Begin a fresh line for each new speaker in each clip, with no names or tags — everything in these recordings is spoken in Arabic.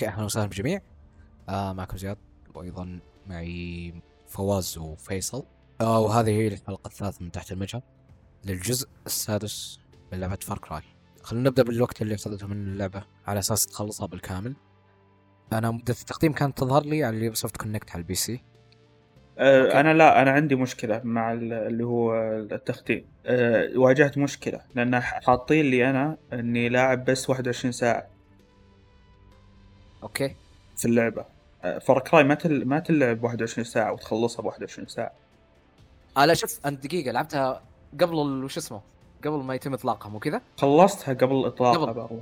okay أهلا وسهلا بالجميع آه معكم زياد وأيضا معي فواز وفيصل. آه وهذه هي الحلقة الثالثة من تحت المجهر للجزء السادس من لعبة Far Cry خلينا نبدأ بالوقت اللي أخذته من اللعبة على أساس تخلصها بالكامل. أنا مده التقديم كانت تظهر لي على ال Ubisoft Connect على ال PC.
أه أنا لا أنا عندي مشكلة مع اللي هو التختيم أه واجهت مشكلة لأن حاطين لي أنا إني لاعب بس 21 ساعة.
okay.
في اللعبة. Far Cry ما تل... ما تلعب 21 ساعة وتخلصها ب 21 ساعة.
آه لا شوف أنت دقيقة لعبتها قبل وش اسمه؟ قبل ما يتم إطلاقها مو كذا؟
خلصتها قبل اطلاقها
قبل.
برضو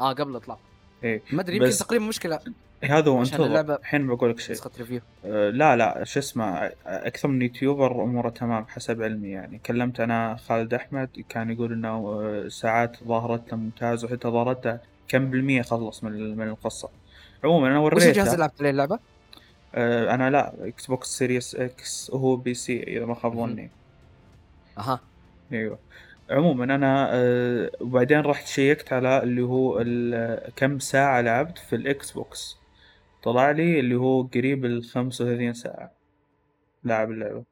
آه قبل الإطلاق.
إيه
ما أدري يمكن
بس-
تقريبا مشكلة
هذا هو انتظر. الحين بقول لك شيء.
review
أه لا لا شو اسمه أكثر من YouTuber أموره تمام حسب علمي يعني. كلمت أنا خالد أحمد كان يقول إنه آه، ساعات ظهرت له ممتاز وحتى ظهرت له كم بالمية خلص من من القصة. عموما أنا
وش الجهاز اللي
وريته
لعبت عليه اللعبه؟
آه أنا لا Xbox Series X وهو PC إذا ما خاب. ظني
أها
أيوه عموما أنا آه وبعدين رحت شيكت على اللي هو كم ساعة لعبت في ال Xbox طلع لي اللي هو قريب ال 35 ساعة لاعب اللعبة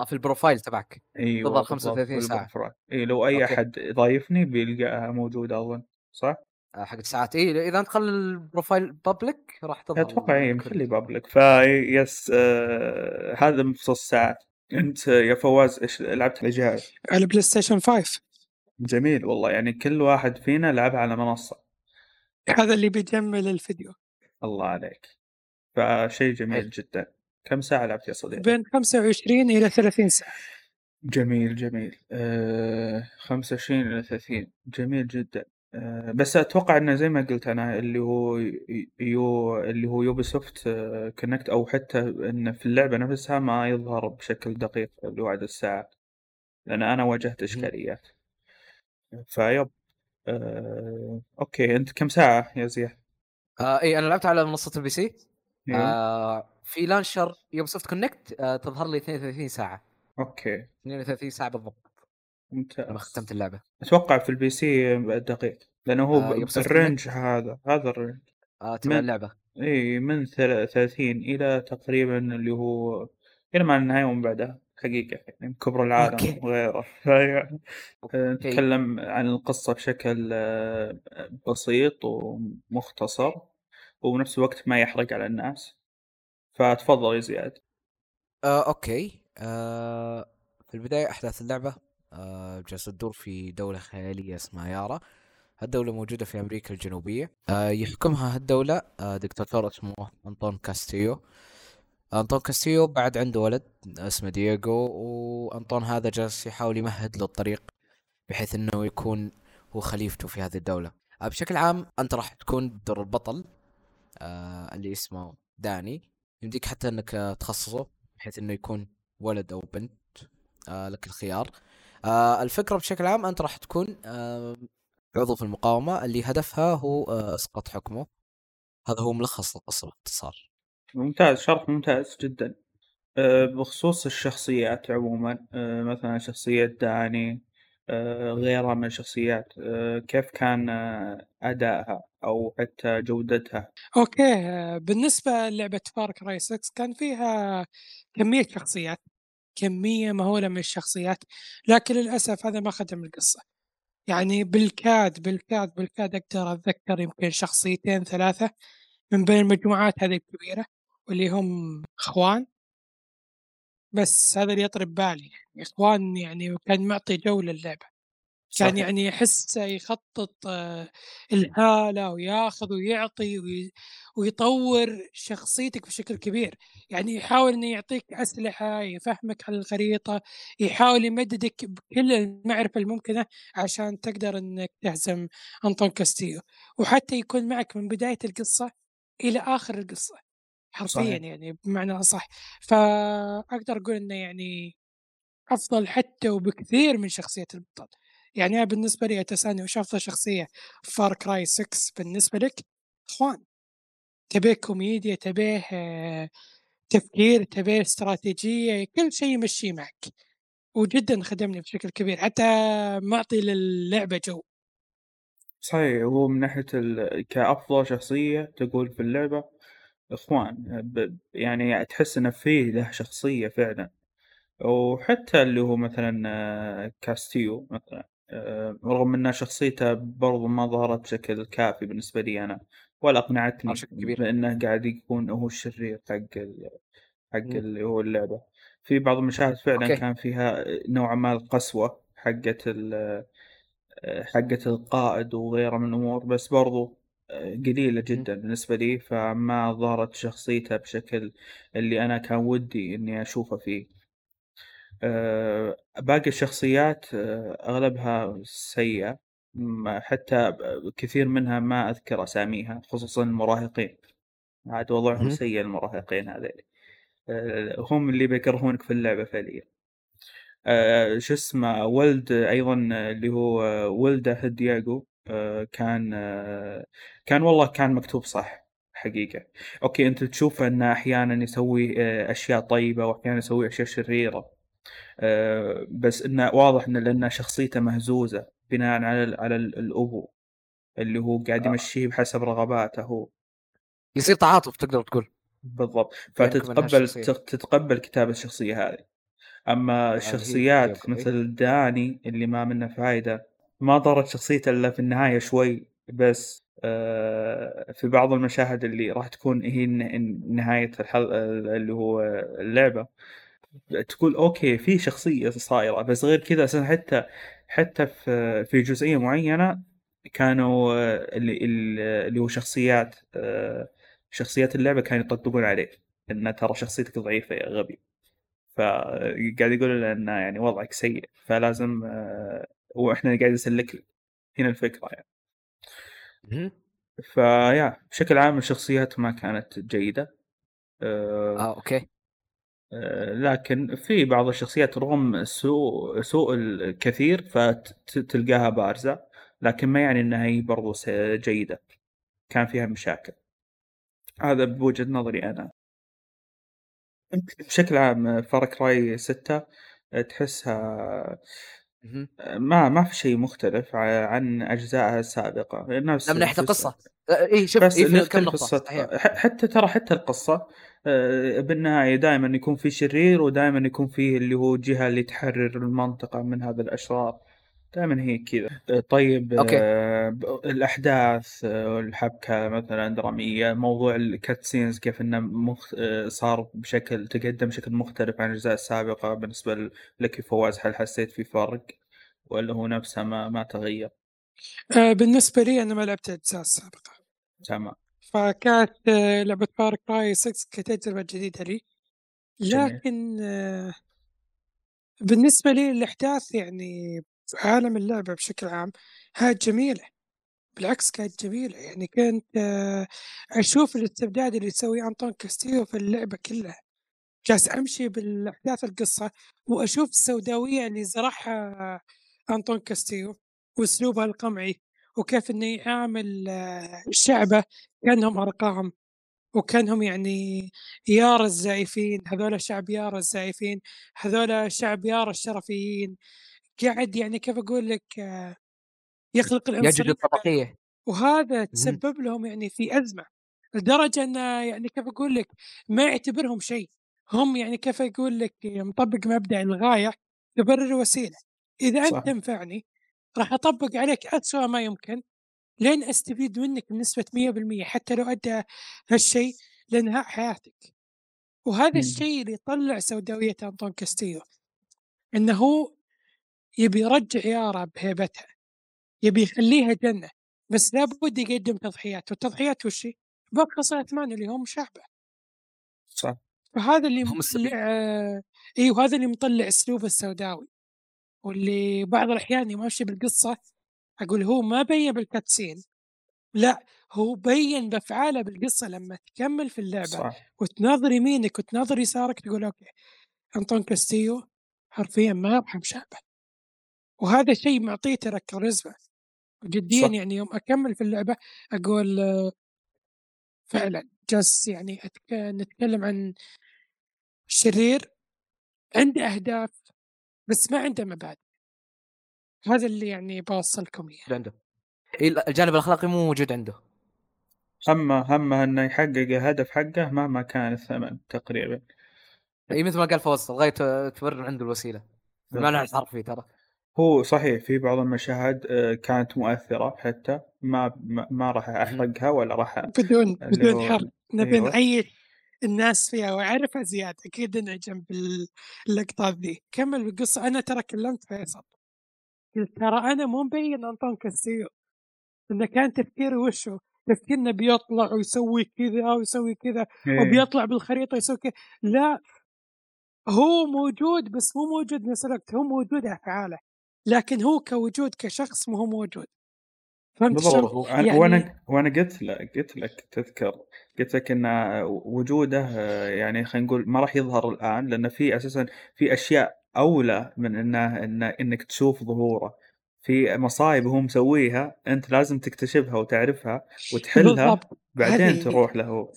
آه في ال profile
تبعك
أيوه
بالضبط،
35 ساعة.
بال profile. اي لو أي
okay.
أحد ضايفني بيلقاها موجودة أظن صح؟
آه، حق الساعات. اي إذا أنت خلي ال profile public راح تظهر
أتوقع اي. مخلي بابليك ف yes آه هذا بخصوص الساعات. أنت يا فواز إيش لعبت على جهاز؟
على PlayStation 5
جميل والله يعني كل واحد فينا لعب على منصة.
هذا اللي بيجمل الفيديو.
الله عليك. فشيء جميل
حلو.
جدا. كم ساعة لعبت يا صديقي؟
بين 25 إلى 30 ساعة.
جميل جميل. آه 25 إلى 30 جميل جدا. بس أتوقع إنه زي ما قلت أنا اللي هو يو اللي هو Ubisoft آه Connect أو حتى إنه في اللعبة نفسها ما يظهر بشكل دقيق اللي هو عدد الساعات لأن أنا واجهت إشكاليات. Yep. آه okay أنت كم ساعة يا زياد؟
آه إي أنا لعبت على منصة ال PC.
أيوه.
آه في launcher Ubisoft Connect آه تظهر لي 32 ساعة.
okay.
32 ساعة بالضبط. لما
ممتاز.
ختمت اللعبة.
أتوقع في ال PC دقيق لأنه هو
آه، ال
range هذا هذا ال range.
آه تبع
من-
اللعبة.
إي من ثل- ثلاثين إلى تقريبا اللي هو إلى ما النهاية ومن بعدها حقيقة يعني كبر العالم
okay.
وغيره.
okay.
نتكلم عن القصة بشكل آه، بسيط ومختصر وبنفس الوقت ما يحرق على الناس. فتفضل يا زياد.
آه okay. آه في البداية أحداث اللعبة. آه جالسه تدور في دولة خيالية اسمها يارا. هالدولة موجودة في أمريكا الجنوبية. آه يحكمها هالدولة آه دكتاتور اسمه أنطون كاستيو أنطون كاستيو بعد عنده ولد اسمه دييغو وأنطون هذا جالس يحاول يمهد له الطريق بحيث أنه يكون هو خليفته في هذه الدولة. بشكل عام أنت راح تكون دور البطل اللي اسمه داني. يمديك حتى أنك تخصصه بحيث أنه يكون ولد أو بنت لك الخيار. آه الفكرة بشكل عام أنت راح تكون آه عضو في المقاومة. اللي هدفها هو آه، إسقاط حكمه. هذا هو ملخص القصة باختصار.
ممتاز شرح ممتاز جدا. آه، بخصوص الشخصيات عموما آه، مثلا شخصية داني آه، غيرها من الشخصيات آه، كيف كان آه، أدائها أو حتى جودتها؟
okay آه، بالنسبة للعبة Far Cry 6 كان فيها كمية شخصيات. كمية مهولة من الشخصيات لكن للأسف هذا ما خدم القصة. يعني بالكاد بالكاد بالكاد أقدر أتذكر يمكن شخصيتين ثلاثة من بين المجموعات هذه الكبيرة واللي هم خوان. بس هذا اللي يطري ببالي يعني خوان يعني كان معطي جو للعبة. كان
صحيح.
يعني يحس يخطط آه، إلهالة وياخذ ويعطي وي- ويطور شخصيتك بشكل كبير. يعني يحاول إنه يعطيك أسلحة يفهمك على الخريطة يحاول يمددك بكل المعرفة الممكنة عشان تقدر إنك تهزم أنطون كاستيو وحتى يكون معك من بداية القصة إلى آخر القصة حرفيا. يعني بمعنى أصح. فأقدر أقول إنه يعني أفضل حتى وبكثير من شخصية البطل. يعني أنا بالنسبة لي تسألني وش أفضل شخصية؟ Far Cry 6 بالنسبة لك خوان. تبيه كوميديا تبيه آه، تفكير تبيه استراتيجية كل شيء يمشي معك. وجدا خدمني بشكل كبير حتى معطي للعبة جو.
صحيح هو من ناحية ال... كأفضل شخصية تقول في اللعبة خوان ب... يعني تحس إنه فيه له شخصية فعلا. وحتى اللي هو مثلا آه، كاستيو مثلا آه، رغم إن شخصيته برضو ما ظهرت بشكل كافي بالنسبة لي أنا. ولا اقنعتني بانه قاعد يكون هو الشرير حق ال... حق اللي هو اللعبة. في بعض المشاهد فعلا okay. كان فيها نوعا ما القسوة حقت ال... حقت القائد وغيره من الأمور بس برضو قليلة جدا بالنسبة لي فما ظهرت شخصيته بشكل اللي أنا كان ودي إني اشوفه فيه. آه، باقي الشخصيات آه، أغلبها سيئة. حتى كثير منها ما أذكر أساميها خصوصا المراهقين. عاد وضعهم سيء المراهقين هذول آه، هم اللي بيكرهونك في اللعبة فعليا. شو اسمه ولد أيضا اللي هو ولده دياغو كان كان والله كان مكتوب صح حقيقة. أوكي أنت تشوف أنه أحيانا يسوي أشياء طيبة واحيانا يسوي أشياء شريرة. آه، بس إنه واضح انه لأن شخصيته مهزوزة. بناء على على الأبو اللي هو قاعد آه. يمشيه بحسب رغباته. هو
يصير تعاطف تقدر تقول.
بالضبط. فتتقبل تتقبل كتابة الشخصية هذه. أما الشخصيات مثل داني اللي ما منه فايدة ما ضرت شخصيته إلا في النهاية شوي بس آه، في بعض المشاهد اللي راح تكون هي نهاية الحل اللي هو اللعبة تقول أوكي في شخصية صايرة بس غير كذا أساسا حتى حتى في في جزئية معينة كانوا اللي اللي هو شخصيات شخصيات اللعبة كانوا يطبقون عليه إن ترى شخصيتك ضعيفة يا غبي. فقاعد يقول انه يعني وضعك سيء فلازم وإحنا قاعد نسلك هنا الفكرة يعني. فيا بشكل عام الشخصيات ما كانت جيدة.
آه أوكي.
آه، لكن في بعض الشخصيات رغم سوء سوء الكثير فتلقاها بارزة لكن ما يعني إنها هي برضو جيدة. كان فيها مشاكل. هذا بوجهة نظري أنا. بشكل عام فارك رأي ستة تحسها ما ما في شيء مختلف عن أجزائها السابقة.
نفس من ناحيه القصة. اي شوف
إيه في قصة حتى ترى حتى القصة آه، بالنهاية دائما يكون في شرير ودائما يكون في اللي هو جهة اللي تحرر المنطقة من هذا الأشرار. دائما هي كذا. آه، طيب okay. آه الأحداث آه الحبكة مثلا درامية موضوع ال cutscenes كيف إنه مخ... آه صار بشكل تقدم بشكل مختلف عن الأجزاء السابقة. بالنسبة لك فواز هل حسيت في فرق؟ ولا هو نفسه ما ما تغير؟
آه بالنسبة لي أنا ما لعبت الأجزاء السابقة.
تمام.
فكانت آه لعبة فارك راي 6 كتجربة جديدة لي. لكن آه بالنسبة لي الأحداث يعني في عالم اللعبة بشكل عام كانت جميلة. بالعكس كانت جميلة. يعني كنت آه، أشوف الاستبداد اللي يسويه أنطون كاستيو في اللعبة كلها. جالس أمشي بالأحداث القصة وأشوف السوداوية اللي زرعها أنطون كاستيو وأسلوبها القمعي. وكيف إنه يعامل آه، شعبة كأنهم أرقام وكأنهم يعني يارا الزائفين هذول شعب يارا الزائفين هذول شعب يارا الشرفيين. قاعد يعني كيف أقول لك آه، يخلق
يجد الطبقية.
وهذا تسبب لهم يعني في أزمة لدرجة انه يعني كيف أقول لك ما يعتبرهم شيء. هم يعني كيف أقول لك مطبق مبدأ الغاية تبرر الوسيله إذا صح. انت تنفعني راح أطبق عليك اسوء ما يمكن لين أستفيد منك بنسبة 100% حتى لو أدى هالشيء لإنهاء حياتك. وهذا الشيء اللي يطلع سوداوية أنطون كاستيو إنه هو يبي يرجع يارا بهيبتها يبي يخليها جنة بس لابد يقدم تضحيات والتضحيات وش هي؟ باقي ثمان اللي هم شعبه.
صح.
فهذا اللي مطلع اي وهذا اللي مطلع اسلوب السوداوي. واللي بعض الأحيان يمشي بالقصة أقول هو ما بين بال cutscene لا هو بين بأفعاله بالقصة لما تكمل في اللعبة صح. وتناظر يمينك وتناظر يسارك تقول okay أنطون كاستيو حرفيا ما يرحم شعبه وهذا شيء معطيه ترى كاريزما جديا صح. يعني يوم أكمل في اللعبة أقول فعلا جالس يعني نتكلم عن شرير عنده أهداف بس ما عنده مبادئ هذا اللي يعني بوصلكم اياه
عنده. إيه، الجانب الأخلاقي مو موجود عنده.
همه همه إنه يحقق الهدف حقه مهما كان الثمن تقريبا.
اي مثل ما قال فوز الغايه تبرر عنده الوسيلة. بمعنى الحرفي ترى.
هو صحيح في بعض المشاهد آه، كانت مؤثرة حتى ما ما, ما راح أحرقها ولا راح
بدون بدون
هو-
حرق. نبي
أيوة.
نعيش الناس فيها وأعرفها زيادة أكيد نعجب باللقطات ذي. كمل بالقصة أنا ترى كلمت فيصل. قلت ترى أنا مو مبين أنطون كاسيو إنه كان تفكيري وشه تفكيرنا بيطلع ويسوي كذا ويسوي كذا
إيه.
وبيطلع بالخريطة يسوي كذا. لا هو موجود بس مو موجود بنفس الوقت هو موجود أفعاله لكن هو كوجود كشخص مو هو موجود. فهمت
بالضبط.
يعني-
وأنا وأنا قلت لك قلت لك تذكر قلت لك إن وجوده يعني خلينا نقول ما راح يظهر الآن لأن في أساسا في أشياء أولى من انه إن إنك تشوف ظهوره. في مصايب هو مسويها أنت لازم تكتشفها وتعرفها وتحلها
بالضبط.
بعدين
هذه-
تروح له.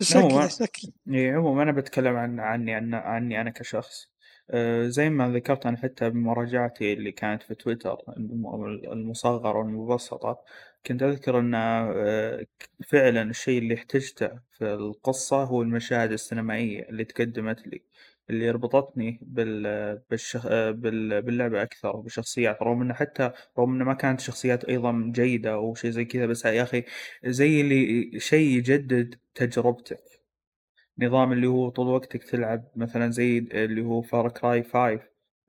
شكله شكله
اي عموما أنا بتكلم عن عني عن عني أنا كشخص. زي ما ذكرت أنا حتى بمراجعتي اللي كانت في تويتر الم- المصغرة والمبسطة كنت أذكر أن أه، فعلا الشيء اللي احتجته في القصة هو المشاهد السينمائية اللي تقدمت لي اللي ربطتني بال بالشخ... أه، بال... باللعبة أكثر بالشخصيات رغم إن حتى رغم إن ما كانت شخصيات أيضا جيدة أو شيء زي كذا بس يا أخي زي اللي شيء يجدد تجربتك. نظام اللي هو طول وقتك تلعب مثلا زي اللي هو فار كراي 5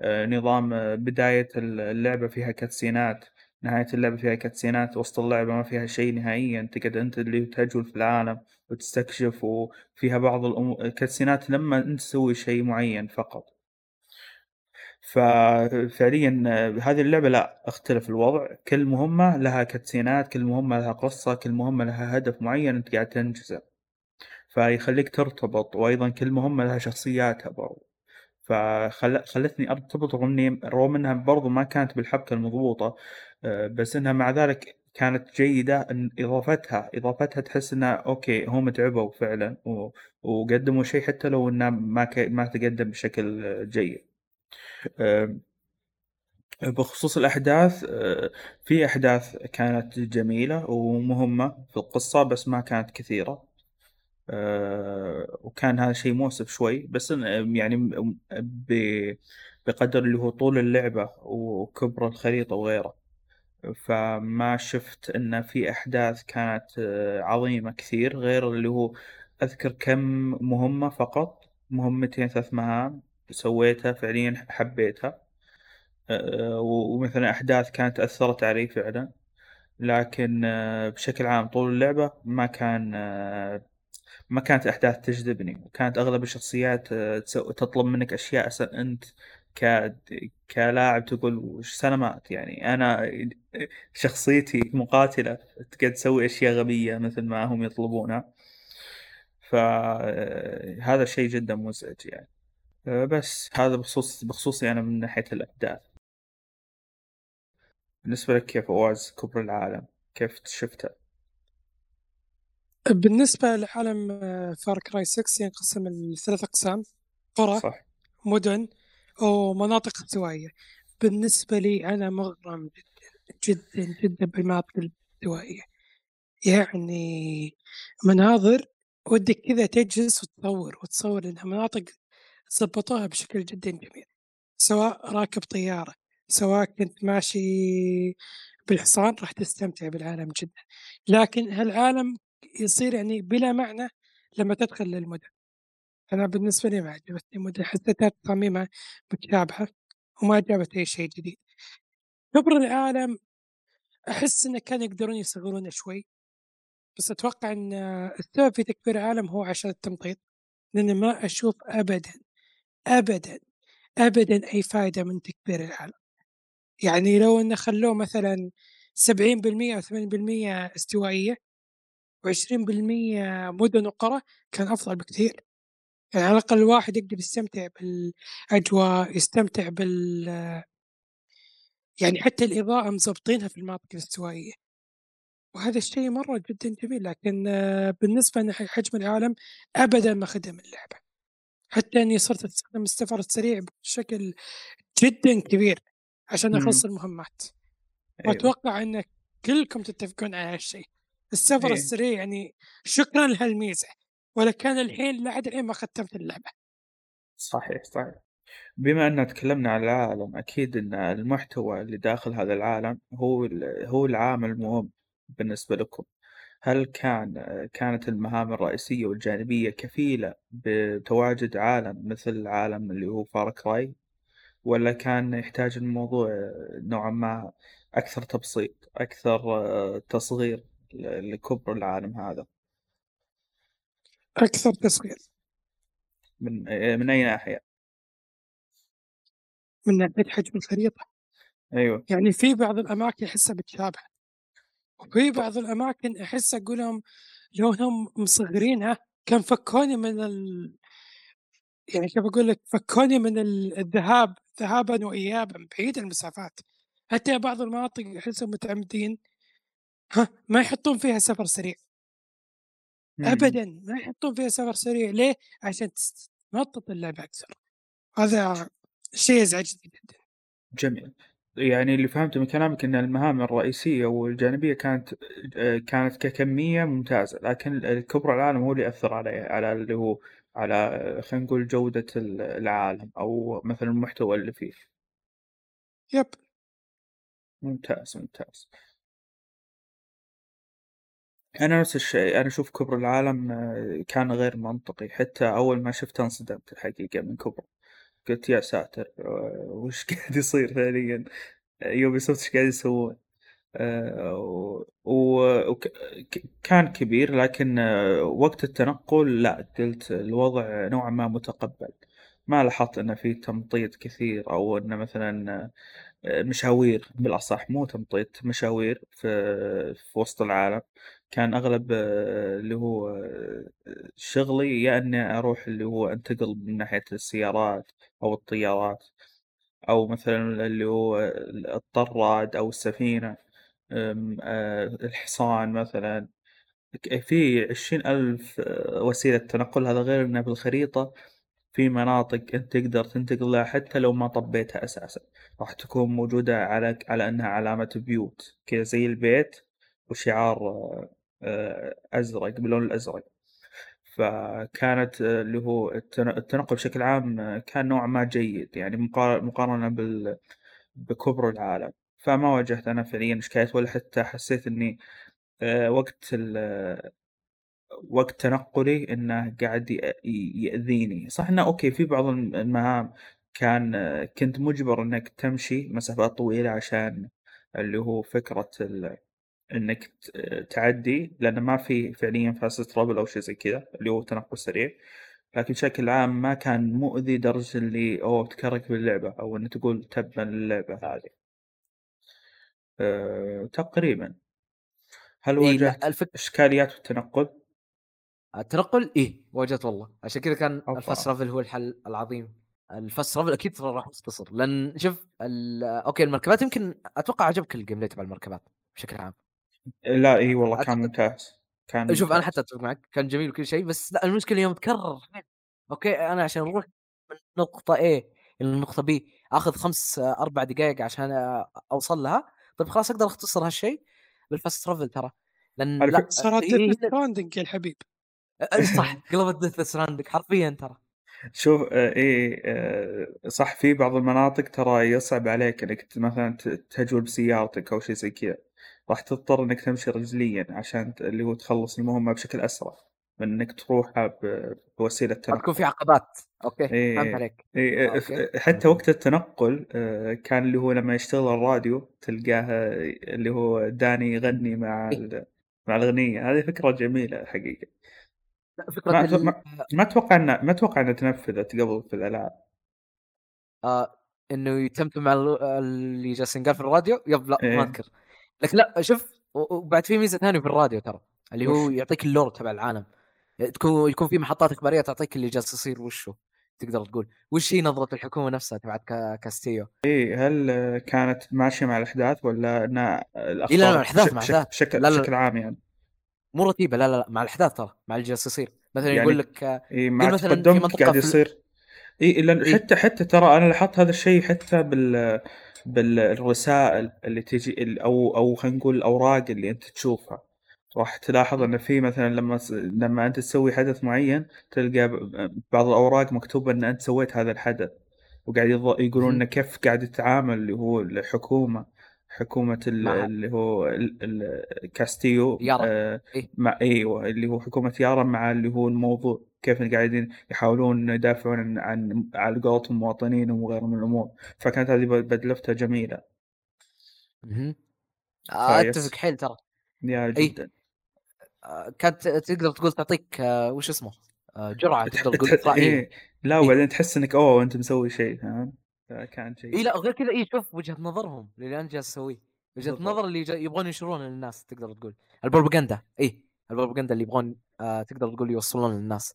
آه، نظام آه، بداية اللعبة فيها كاتسينات نهاية اللعبة فيها كاتسينات وسط اللعبة ما فيها شيء نهائيا تقعد أنت اللي تهجول في العالم وتستكشف وفيها بعض الكاتسينات لما أنت تسوي شيء معين فقط. ففعليا آه، هذه اللعبة لا أختلف الوضع. كل مهمة لها كاتسينات كل مهمة لها قصة كل مهمة لها هدف معين أنت قاعد تنجزه. فيخليك ترتبط وأيضا كل مهمة لها شخصياتها برضو. فخلتني أرتبط رغم إني رغم إنها برضو ما كانت بالحبكة المضبوطة آه، بس إنها مع ذلك كانت جيدة إن إضافتها إضافتها تحس إنها أوكي هم تعبوا فعلا و- وقدموا شيء حتى لو انه ما ك... ما تقدم بشكل جيد. بخصوص الأحداث آه، في أحداث كانت جميلة ومهمة في القصة بس ما كانت كثيرة. آه، وكان هذا شيء مؤسف شوي بس يعني بقدر اللي هو طول اللعبة وكبر الخريطة وغيره. فما شفت إن في أحداث كانت آه، عظيمة كثير غير اللي هو أذكر كم مهمة فقط مهمتين ثلاث مهام سويتها فعليا حبيتها. آه، ومثلا أحداث كانت أثرت علي فعلا لكن بشكل عام طول اللعبة ما كان ما كانت أحداث تجذبني وكانت أغلب الشخصيات آه، تطلب منك أشياء أصلا أنت ك... كلاعب تقول وش سلامات؟ يعني أنا شخصيتي مقاتلة تقعد تسوي أشياء غبية مثل ما هم يطلبونها. فهذا شيء جدا مزعج يعني. آه، بس هذا بخصوص بخصوصي أنا من ناحية الأحداث. بالنسبة لك كيف أواز كبر العالم؟ كيف شفتها
بالنسبة لعالم فار كراي 6 ينقسم لثلاث أقسام. قرى
صح.
مدن ومناطق استوائية. بالنسبة لي أنا مغرم جدا جدا جدا بالمناطق الاستوائية. يعني مناظر ودك كذا تجلس وتصور وتصور إنها مناطق ظبطوها بشكل جدا جميل. سواء راكب طيارة سواء كنت ماشي بالحصان راح تستمتع بالعالم جدا. لكن هالعالم يصير يعني بلا معنى لما تدخل للمدن أنا بالنسبة لي ما عجبتني المدن حسيتها تصاميمها متشابهة وما جابت أي شيء جديد. كبر العالم أحس إنه كانوا يقدرون يصغرونه شوي بس أتوقع إن السبب في تكبير العالم هو عشان التمطيط لأن ما أشوف أبدا أبدا أبدا أي فائدة من تكبير العالم. يعني لو إنه خلوه مثلا سبعين بالمية أو ثمانين بالمية استوائية وعشرين بالمية مدن وقرى كان أفضل بكثير. يعني على الأقل الواحد يقدر يستمتع بالأجواء يستمتع بال يعني حتى الإضاءة مظبطينها في المناطق الاستوائية. وهذا الشيء مرة جدا جميل لكن بالنسبة لحجم العالم أبدا ما خدم اللعبة. حتى إني صرت أستخدم السفر السريع بشكل جدا كبير عشان
مم.
أخلص المهمات.
أيوة.
وأتوقع إن كلكم تتفقون على هالشيء السفر
إيه.
السريع يعني شكرا لهالميزة ولا كان الحين لحد الحين ما ختمت اللعبة.
صحيح صحيح. بما أن تكلمنا عن العالم أكيد أن المحتوى اللي داخل هذا العالم هو هو العامل المهم بالنسبة لكم. هل كان كانت المهام الرئيسية والجانبية كفيلة بتواجد عالم مثل العالم اللي هو فار كراي ولا كان يحتاج الموضوع نوعا ما أكثر تبسيط أكثر آه، تصغير؟ لكبر العالم هذا.
أكثر تصغير
من آه، من أي ناحية؟
من ناحية حجم الخريطة.
أيوه.
يعني في بعض الأماكن أحسها بتشابه وفي بعض الأماكن أحس أقولهم لو انهم مصغرينها كان فكوني من ال... يعني كيف أقول لك؟ فكوني من ال- الذهاب ذهابا وايابا بعيد المسافات. حتى بعض المناطق أحسهم متعمدين ها ما يحطون فيها سفر سريع. ابدا ما يحطون فيها سفر سريع. ليه؟ عشان تمطط اللعبة أكثر. هذا شيء يزعجني جدا.
جميل. يعني اللي فهمته من كلامك إن المهام الرئيسية والجانبية كانت كانت ككمية ممتازة لكن الكبرى العالم هو اللي اثر على على اللي هو على خلينا نقول جودة ال- العالم أو مثلا المحتوى اللي فيه.
yep.
ممتاز ممتاز. أنا نفس الشيء أنا أشوف كبر العالم آه، كان غير منطقي حتى أول ما شفته انصدمت الحقيقة من كبر. قلت يا ساتر آه، وش قاعد يصير فعليا؟ Ubisoft إيش قاعد يسوون؟ وكان كبير لكن آه، وقت التنقل لا قلت الوضع نوعا ما متقبل. ما لاحظت إنه في تمطيط كثير أو إنه مثلا آه، مشاوير بالأصح مو تمطيط مشاوير في في وسط العالم. كان أغلب آه، اللي هو آه، شغلي يا إني أروح اللي هو أنتقل من ناحية السيارات أو الطيارات أو مثلا اللي هو الطراد أو السفينة آه، الحصان مثلا. في عشرين ألف آه، وسيلة تنقل هذا غير إنه بالخريطة في مناطق أنت تقدر تنتقل لها حتى لو ما طبيتها أساسا. راح تكون موجودة على على إنها علامة بيوت كذا زي البيت وشعار آه، أزرق باللون الأزرق. فكانت آه، اللي هو التن- التنقل بشكل عام آه، كان نوعا ما جيد يعني مقار- مقارنة بال بكبر العالم. فما واجهت أنا فعليا إشكاليات ولا حتى حسيت إني وقت ال- وقت تنقلي إنه قاعد يأذيني. صح إنه okay في بعض الم- المهام كان كنت مجبر إنك تمشي مسافات طويلة عشان اللي هو فكرة ال... إنك تعدي لأن ما في فعليا fast travel أو شيء زي كذا اللي هو تنقل سريع. لكن بشكل عام ما كان مؤذي درجة اللي أوه تكرهك باللعبة أو ان تقول تبا للعبة هذه. أه تقريبا. هل
إيه
واجهت
لا الفكرة
إشكاليات في التنقل؟
التنقل؟ إيه واجهت والله. عشان كذا كان.
ال
fast travel هو الحل العظيم. ال fast travel أكيد ترى راح يختصر. لأن شوف okay المركبات يمكن أتوقع عجبك ال gameplay تبع المركبات بشكل عام.
لا إي والله كان ممتاز كان
شوف
أنا.
حتى أتفق معك كان جميل وكل شيء بس لا المشكلة يوم تكرر okay أنا عشان أروح من نقطة A إلى النقطه B آخذ خمس أربع دقائق عشان أوصل لها طيب خلاص أقدر أختصر هالشيء بال fast travel ترى
لأن
لا
صارت Death Stranding يا الحبيب.
صح قلبت Death Stranding حرفيا ترى.
شوف إيه آه، صح في بعض المناطق ترى يصعب عليك إنك مثلا ت- تهجول بسيارتك أو شيء زي كذا. راح تضطر إنك تمشي رجليا عشان اللي هو تخلص المهمة بشكل أسرع من إنك تروحها ب- بوسيلة
تكون
تنقل
في عقبات okay
إيه.
فهمت عليك
إيه
okay.
ف- حتى وقت التنقل آه، كان اللي هو لما يشتغل الراديو تلقاه آه، اللي هو داني يغني مع
إيه.
مع الأغنية هذه فكرة جميلة الحقيقة
لا، فكرة
ما
ال-
ما, ما أتوقع انها ما أتوقع إنها تنفذت قبل في الألعاب
آه إنه يتمتم مع ال- اللي جالس ينقال في الراديو يب لا
إيه.
ما أذكر لكن لا شوف وبعد في ميزة ثانية في الراديو ترى اللي هو؟ يعطيك اللور تبع العالم تكون يكون في محطات إخبارية تعطيك اللي جالس يصير وشه تقدر تقول وش هي نظرة الحكومة نفسها تبعت كا- كاستيو
إيه هل كانت ماشية مع الأحداث ولا إنها الاخبار
إيه، لا، لا، الأحداث
بش-
مع
بشكل
الأحداث.
بشكل,
لا، لا.
بشكل عام يعني
مو رتيبة لا لا لا مع الأحداث ترى مع اللي جالس يصير مثلا
يعني
يقول لك
إيه مع
مثلاً في
تقدمك
منطقة
قاعد يصير لأن
إيه.
حتى حتى ترى أنا لاحظت هذا الشيء حتى بال بالرسائل اللي تجي أو أو خلينا نقول الأوراق اللي أنت تشوفها. راح تلاحظ إن في مثلا لما لما أنت تسوي حدث معين تلقى بعض الأوراق مكتوب إن أنت سويت هذا الحدث. وقاعد يقولون كيف قاعد يتعامل اللي هو الحكومة. حكومة ال-
مع-
اللي هو كاستيو
يارا.
آه،
إيه.
مع إيوه اللي هو حكومة يارا مع اللي هو الموضوع كيف قاعدين يحاولون يدافعون عن, عن على قولتهم مواطنينهم وغيرهم من الأمور فكانت هذه بدلفتها جميلة
مهم. آه،. أتفق حيل ترى
يا. جدا
آه، كانت تقدر تقول تعطيك آه، وش اسمه آه،
جرعة
تقدر تقول إسرائيلية.
إيه. لا وبعدين تحس إنك أوه أنت مسوي شيء فاهم كان شيء
إي لا وغير كذا إي شوف وجهة نظرهم اللي انت جالس تسويه وجهة
بالضبط.
نظر اللي جا- يبغون ينشرون للناس تقدر تقول. البروباغندا إي البروباغندا اللي يبغون آه تقدر تقول يوصلون للناس.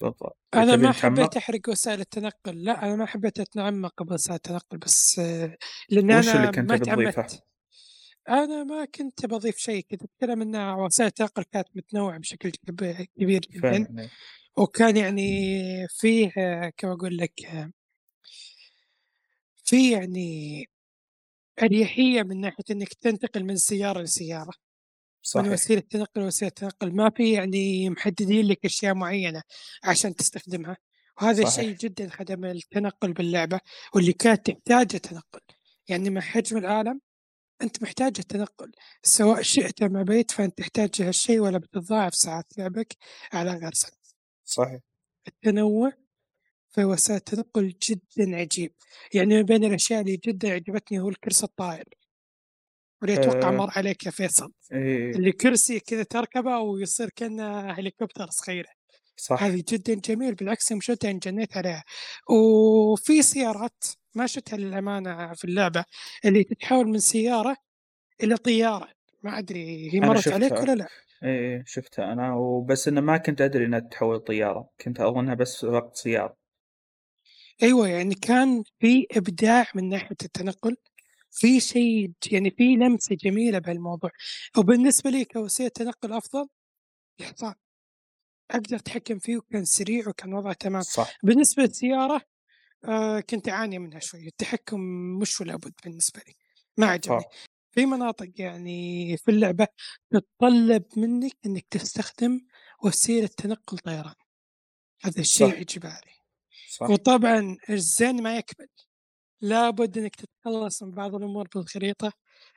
بالضبط. أنا
ما؟ حبيت أحرق وسائل التنقل. لا أنا ما حبيت أتعمق بوسائل التنقل بس آه، لأن
وش اللي
أنا
كنت
ما؟ تعمدت. أنا ما كنت بضيف شيء. كنت اتكلم إن وسائل التنقل كانت متنوعة بشكل كب- كبير جدا.
فعلا.
وكان يعني فيه آه، كما أقول لك آه، في يعني أريحية من ناحية إنك تنتقل من سيارة لسيارة من
صحيح
وسيلة تنقل لوسيله تنقل ما في يعني محددين لك أشياء معينة عشان تستخدمها وهذا. الشيء جدا خدم التنقل باللعبة واللي كانت تحتاج التنقل يعني مع حجم العالم أنت محتاج التنقل سواء شئت أم أبيت فأنت تحتاج هالشيء ولا بتضاعف ساعات لعبك على غير سنة.
صحيح
التنوع في وسائل التنقل جدا عجيب. يعني من بين الأشياء اللي جدا عجبتني هو الكرسي الطائر. واللي أتوقع
آه.
مر عليك يا فيصل.
إيه.
اللي كرسي كذا تركبه ويصير كأنه هليكوبتر صغيره
صح.
هذه جدا جميل بالعكس يوم شفتها انجنيت عليها. وفي سيارات ما شفتها للأمانة في اللعبة اللي تتحول من سيارة إلى طيارة. ما أدري هي مرت عليك. ولا لا؟
إيه شفتها أنا. وبس إنه ما كنت أدري إنها تتحول طيارة. كنت أظنها بس وقت سيارة.
أيوه يعني كان في إبداع من ناحية التنقل في شيء يعني في لمسة جميلة بهالموضوع. وبالنسبة لي كوسيلة تنقل أفضل الحصان أقدر أتحكم فيه وكان سريع وكان وضعه تمام.
صح.
بالنسبة للسيارة آه كنت أعاني منها شوي. التحكم مش ولا بد بالنسبة لي. ما عجبني. في مناطق يعني في اللعبة تتطلب منك إنك تستخدم وسيلة تنقل طيران. هذا الشيء. إجباري.
صح؟
وطبعا الزين ما يكمل. لابد إنك تتخلص من بعض الأمور بالخريطة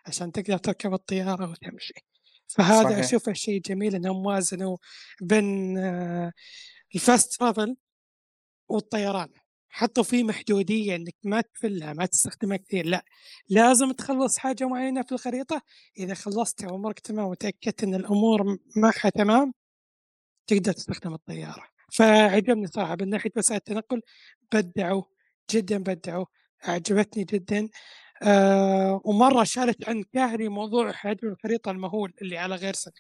عشان تقدر تركب الطيارة وتمشي. فهذا
صحيح.
أشوفه شيء جميل إنهم وازنوا بين آه، الفاست ترافل والطيران. حطوا فيه محدودية إنك ما تفلها ما تستخدمها كثير. لا لازم تخلص حاجة معينة في الخريطة. إذا خلصتها وامورك تمام وتأكدت إن الأمور معها تمام تقدر تستخدم الطيارة. فعجبني صراحة من ناحية وسائل التنقل بدعوا جدا بدعوا أعجبتني جدا. آه ومرة شالت عن كاهلي موضوع حجم الخريطه المهول اللي على غير سنه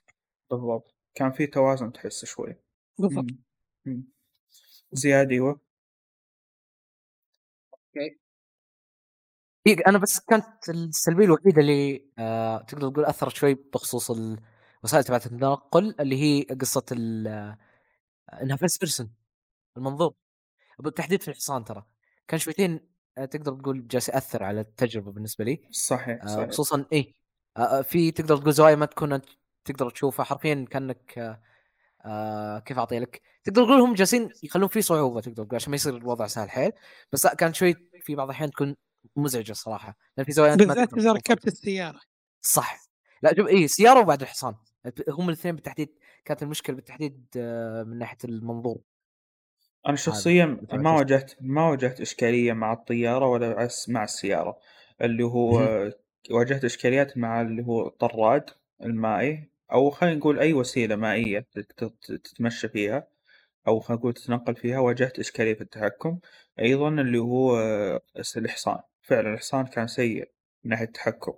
بالضبط. كان في توازن تحس شوي.
بالضبط.
مم. مم. زياد أيوه.
إيه أنا بس كانت السلبية الوحيدة اللي آه تقدر تقول أثرت شوي بخصوص الوسائل تبعت التنقل اللي هي قصة ال- إنها first person المنظور. بالتحديد في الحصان ترى. كان شويتين آه، تقدر تقول جالس يأثر على التجربة بالنسبة لي.
صحيح
آه
صحيح.
خصوصا اي آه في تقدر تقول زوايا ما تكون تقدر تشوفها. حرفيا كأنك آه كيف أعطي لك؟ تقدر تقول هم جالسين يخلون فيه صعوبة تقدر تقول عشان ما يصير الوضع سهل حيل. بس لا كان شوي في بعض الأحيان تكون مزعجة الصراحه لأن في زوايا
بالذات اذا. ركبت السيارة.
صح. لا شوف اي سيارة وبعد الحصان. هم الاثنين بالتحديد كانت المشكلة بالتحديد آه، من ناحية المنظور.
أنا شخصيا ما واجهت ما واجهت إشكالية مع الطيارة ولا مع السيارة. اللي هو. واجهت إشكاليات مع اللي هو الطراد المائي أو خلينا نقول أي وسيلة مائية تت- تتمشى فيها أو خلينا نقول تتنقل فيها واجهت إشكالية في التحكم. أيضا اللي هو آه، الحصان فعلا الحصان كان سيء من ناحية التحكم.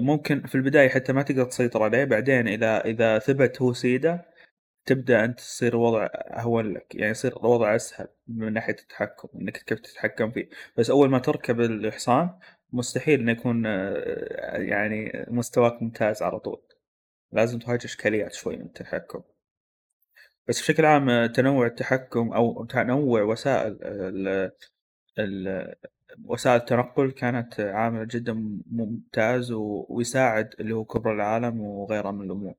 ممكن في البداية حتى ما تقدر تسيطر عليه بعدين إذا إذا ثبت هو سيدة تبدأ أنت تصير الوضع أهون لك يعني يصير الوضع أسهل من ناحية التحكم إنك كيف تتحكم فيه. بس أول ما تركب الحصان مستحيل إنه يكون آه، يعني مستواك ممتاز على طول. لازم تواجه إشكاليات شوي من التحكم. بس بشكل عام آه، تنوع التحكم أو تنوع وسائل وسائل التنقل كانت عامل جدا ممتاز ويساعد اللي هو كبر العالم وغيره من الأمور.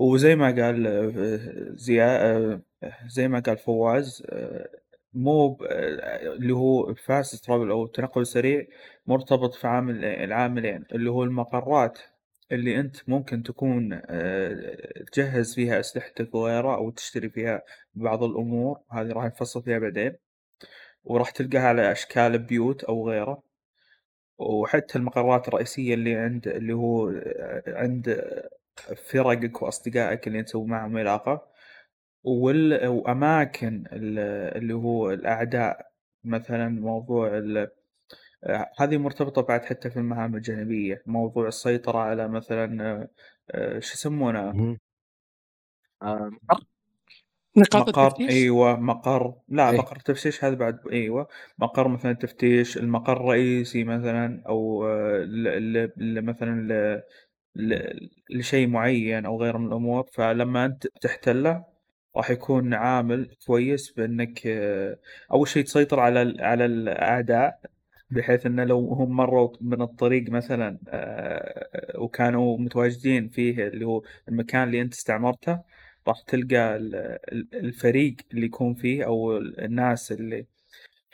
وزي ما قال آه، زي ما قال فواز مو اللي هو فاست ترافل أو التنقل السريع مرتبط في عامل العاملين اللي هو المقرات اللي أنت ممكن تكون تجهز فيها أسلحتك وغيرها أو تشتري فيها بعض الأمور. هذه راح نفصل فيها بعدين. وراح تلقاها على أشكال بيوت أو غيره. وحتى المقرات الرئيسية اللي عند اللي هو عند فرقك وأصدقائك اللي تسوي معهم علاقة. وال... وأماكن ال- اللي هو الأعداء. مثلا موضوع ال... هذه مرتبطة بعد حتى في المهام الجانبية. موضوع السيطرة على مثلا آه، شو يسمونه.
آه، مقر
نقاط
مقر
التفتيش؟
أيوه مقر. لا
إيه.
مقر تفتيش هذا بعد أيوه. مقر مثلا تفتيش المقر الرئيسي مثلا أو آه، ل... ل... ل... مثلا ل... ل... لشيء معين أو غيره من الأمور. فلما أنت تحتله راح يكون عامل كويس بأنك آه، أول شيء تسيطر على ال... على الأعداء بحيث إنه لو هم مروا من الطريق مثلا آه، وكانوا متواجدين فيه اللي هو المكان اللي أنت استعمرته راح تلقى ال- ال- الفريق اللي يكون فيه أو الناس اللي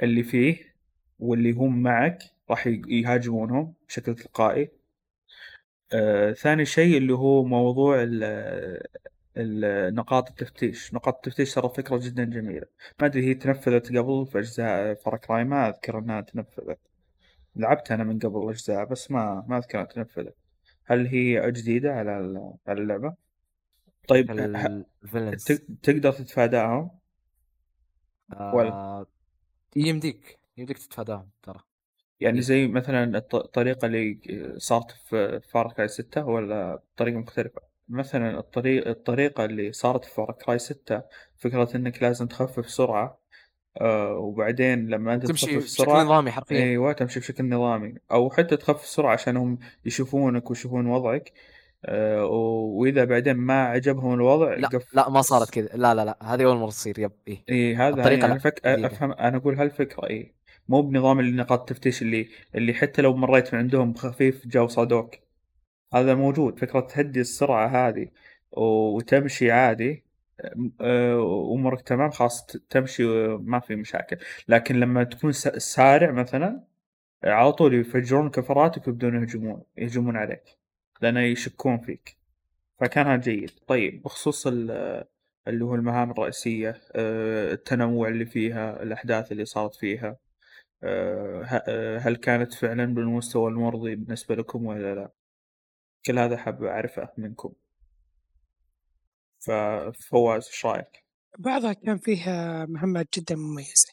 اللي فيه واللي هم معك راح يهاجمونهم بشكل تلقائي. آه، ثاني شيء اللي هو موضوع ال- ال- نقاط التفتيش. نقاط التفتيش ترى فكرة جدا جميلة. ما أدري هي تنفذت قبل في أجزاء فار ما أذكر أنها تنفذت. لعبت أنا من قبل أجزاء بس ما ما أذكر أنها تنفذت. هل هي جديدة على اللعبة؟ طيب ه-
ال villains
تق- تقدر تتفاداهم؟ ولا؟
آه، يمديك يمديك تتفاداهم ترى.
يعني. زي مثلا الط- الطريقة اللي صارت في فار كراي 6 ولا طريقة مختلفة؟ مثلا الطريق الطريقة اللي صارت في فار كراي 6 فكرة إنك لازم تخفف سرعة آه وبعدين لما أنت
تمشي
تخفف
بشكل نظامي حرفيا.
أيوه تمشي بشكل نظامي. أو حتى تخفف السرعة عشان هم يشوفونك ويشوفون وضعك. آه وإذا بعدين ما عجبهم الوضع
لا
قف
لا ما صارت كذا. لا لا لا هذه أول مرة تصير يب إيه.
اي هذا
الطريقة
يعني
لا،
فك... أفهم أنا أقول هالفكرة اي مو بنظام اللي نقاط التفتيش اللي اللي حتى لو مريت من عندهم بخفيف جاو صادوك. هذا موجود فكرة تهدي السرعة هذه وتمشي عادي أه، وأمورك تمام خلاص تمشي ما في مشاكل. لكن لما تكون سارع مثلا على طول يفجرون كفراتك ويبدون يهجمون يهجمون عليك. لأن يشكون فيك. فكان هذا جيد. طيب بخصوص ال- اللي هو المهام الرئيسية آه، التنوع اللي فيها الأحداث اللي صارت فيها آه، آه، هل كانت فعلا بالمستوى المرضي بالنسبة لكم ولا لا؟ كل هذا حاب أعرفه منكم. ففواز إيش رأيك؟
بعضها كان فيها مهمات جدا مميزة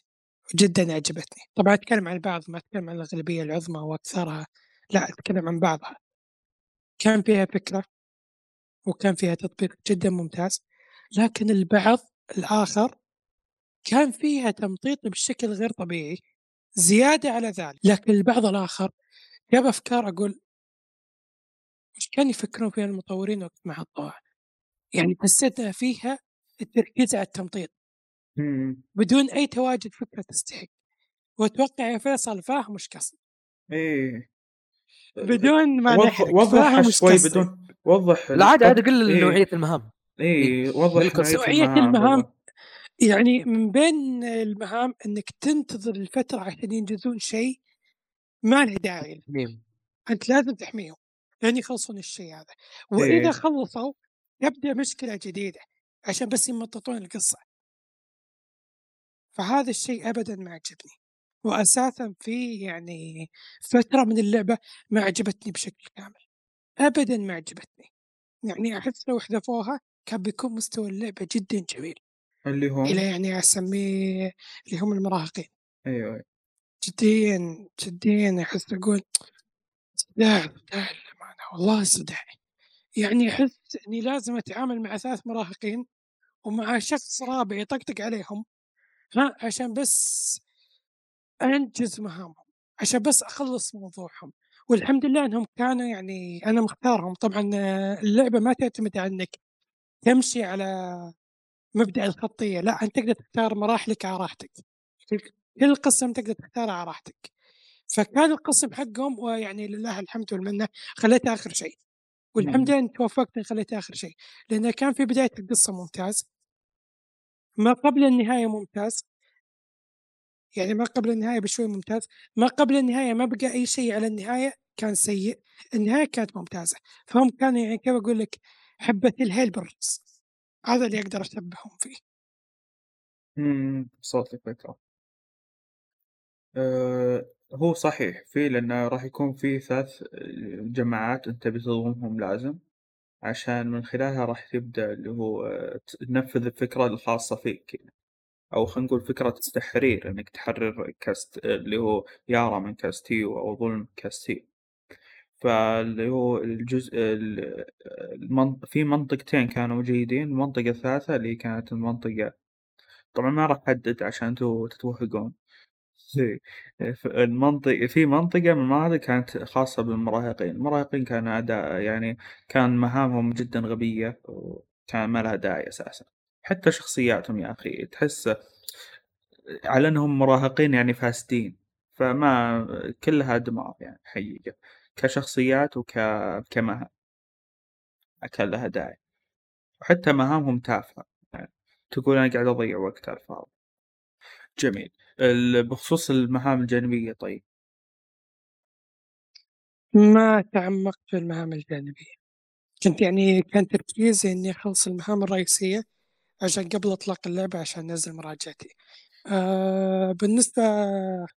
جدا عجبتني طبعا أتكلم عن بعض ما أتكلم عن الأغلبية العظمى وأكثرها لا أتكلم عن بعضها. كان فيها فكرة وكان فيها تطبيق جدا ممتاز لكن البعض الآخر كان فيها تمطيط بشكل غير طبيعي زيادة على ذلك. لكن البعض الآخر جاب أفكار أقول وش كانوا يفكرون فيها المطورين وقت ما حطوها؟ يعني حسيت إن فيها التركيز على التمطيط. بدون أي تواجد فكرة تستحق. وأتوقع يا فيصل فاهم وش قصدي
إيه.
بدون ما
وضح
نحرق.
وضح شوي بدون وضح
لا عاد عاد قل
إيه.
نوعية المهام.
إيه وضح
بالكونسبت.
نوعية
نوعية
المهام. يعني من بين المهام إنك تنتظر الفترة عشان ينجزون شيء ما له داعي. أنت لازم تحميهم لين يخلصون الشيء هذا. وإذا
إيه.
خلصوا يبدأ مشكلة جديدة عشان بس يمططون القصة. فهذا الشيء ابدا ما عجبني. واساسا في يعني فترة من اللعبة ما عجبتني بشكل كامل ابدا ما عجبتني. يعني أحس لو حذفوها كان بيكون مستوى اللعبة جدا جميل.
اللي هم؟
إلى يعني أسميه اللي هم المراهقين.
أيوه أيوة.
جديا جديا أحس أقول صداع صداع للأمانة والله صداع. يعني أحس إني لازم أتعامل مع ثلاث مراهقين ومع شخص رابع يطقطق عليهم ها عشان بس أنجز مهامهم عشان بس أخلص موضوعهم والحمد لله إنهم كانوا يعني أنا مختارهم. طبعا آه، اللعبة ما تعتمد على انك تمشي على مبدأ الخطية لا أنت تقدر تختار مراحلك على راحتك. كل قسم تقدر تختارها على راحتك. فكان القسم حقهم ويعني لله الحمد والمنة خليته آخر شيء. والحمد. لله توفقت إن خليته آخر شيء لأنه كان في بداية القصة ممتاز. ما قبل النهاية ممتاز. يعني ما قبل النهاية بشوي ممتاز. ما قبل النهاية ما بقى أي شيء على النهاية كان سيء. النهاية كانت ممتازة. فهم كانوا يعني كيف أقول لك حبة الهيل هذا اللي أقدر أشبههم فيه.
مم. وصلت الفكرة أه هو صحيح في لأنه راح يكون في ثلاث جماعات أنت بتضمهم لازم. عشان من خلالها راح تبدأ اللي هو آه، تنفذ الفكرة الخاصة فيك. يعني. أو خلينا نقول فكرة التحرير إنك تحرر كاست اللي هو يارا من كاستيو أو ظلم كاستيو فاللي هو الجزء ال- المنط... في منطقتين كانوا جيدين المنطقة الثالثة اللي كانت المنطقة طبعا ما راح أحدد عشان تو تتوهقون. المنطقة في منطقة من المناطق كانت خاصة بالمراهقين. المراهقين كانوا أداء يعني كان مهامهم جدا غبية وكان ما لها داعي أساسا. حتى شخصياتهم يا أخي تحس على أنهم مراهقين يعني فاسدين فما كلها دمار يعني حقيقة كشخصيات وك كمهام كان لها داعي. وحتى مهامهم تافهة يعني تقول أنا قاعد أضيع وقت على الفاضي. جميل. بخصوص المهام الجانبية طيب.
ما تعمقت في المهام الجانبية. كنت يعني كان تركيزي إني أخلص المهام الرئيسية عشان قبل إطلاق اللعبة عشان أنزل مراجعتي. آه بالنسبة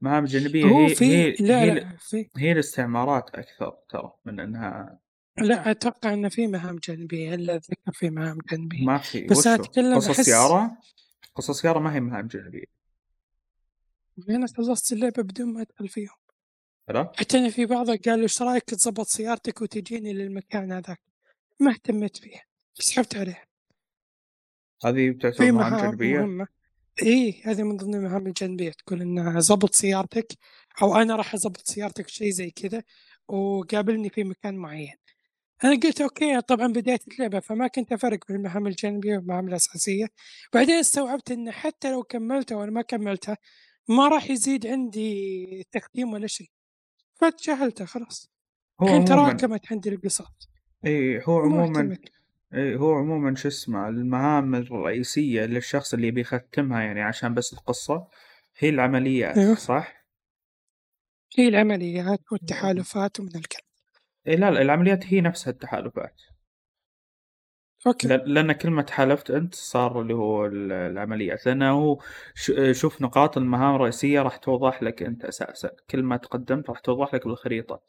المهام الجانبية
هو
هي
في
هي
لا
هي,
لا في
هي الاستعمارات أكثر ترى من أنها
لا أتوقع إن في مهام جانبية إلا أتذكر في مهام جانبية.
ما في
بس أتكلم
قصص
أحس
يارا قصص يارا ما هي مهام جانبية.
أنا خلصت اللعبة بدون ما أدخل فيهم.
لا؟
حتى أنا في بعضها قالوا إيش رأيك تظبط سيارتك وتجيني للمكان هذاك؟ ما اهتميت فيها سحبت عليها.
هذه بتعتبر
في
مهام جانبية؟
مهمة. إيه هذه من ضمن المهام الجانبية. تقول إنها ظبط سيارتك أو أنا راح أظبط سيارتك شيء زي كذا وقابلني في مكان معين. أنا قلت أوكي طبعا بداية اللعبة فما كنت أفرق بين المهام الجانبية والمهام الأساسية. بعدين استوعبت إن حتى لو كملتها ولا ما كملتها ما راح يزيد عندي تختيم ولا شيء. فتجاهلتها خلاص.
هو
الحين
عموما
تراكمت عندي القصص
اي هو
وما
عموما إيه هو عموما شو اسمه المهام الرئيسية للشخص اللي بيختمها يعني عشان بس القصة هي العمليات
أيوه.
صح؟
هي العمليات والتحالفات ومن الكلام.
إيه لا لا العمليات هي نفسها التحالفات.
أوكي.
ل- لأن كل ما تحالفت أنت صار اللي هو ال- العمليات. لأنه هو ش- شوف نقاط المهام الرئيسية راح توضح لك أنت أساسا. كل ما تقدمت راح توضح لك بالخريطة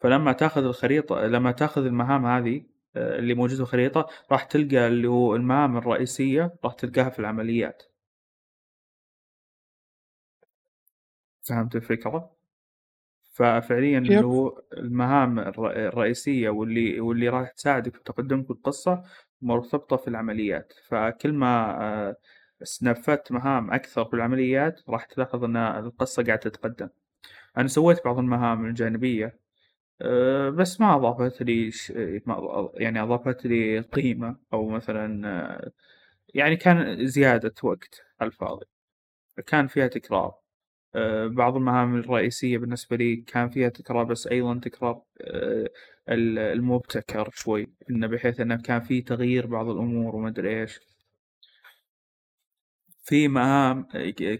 فلما تأخذ الخريطة لما تأخذ المهام هذه اللي موجودة في الخريطة راح تلقى اللي هو المهام الرئيسية راح تلقاها في العمليات. فهمت الفكرة؟ ففعليا اللي هو المهام الر- الرئيسية واللي واللي راح تساعدك في تقدمك بالقصة مرتبطة في العمليات. فكل ما آه، نفذت مهام أكثر في العمليات راح تلاحظ أن القصة قاعدة تتقدم. أنا سويت بعض المهام الجانبية. آه، بس ما أضافت لي يعني أضافت لي قيمة أو مثلا آه، يعني كان زيادة وقت على الفاضي كان فيها تكرار. آه، بعض المهام الرئيسية بالنسبة لي كان فيها تكرار بس أيضا تكرار ال- المبتكر شوي إنه بحيث إنه كان في تغيير بعض الأمور وما أدري إيش. في مهام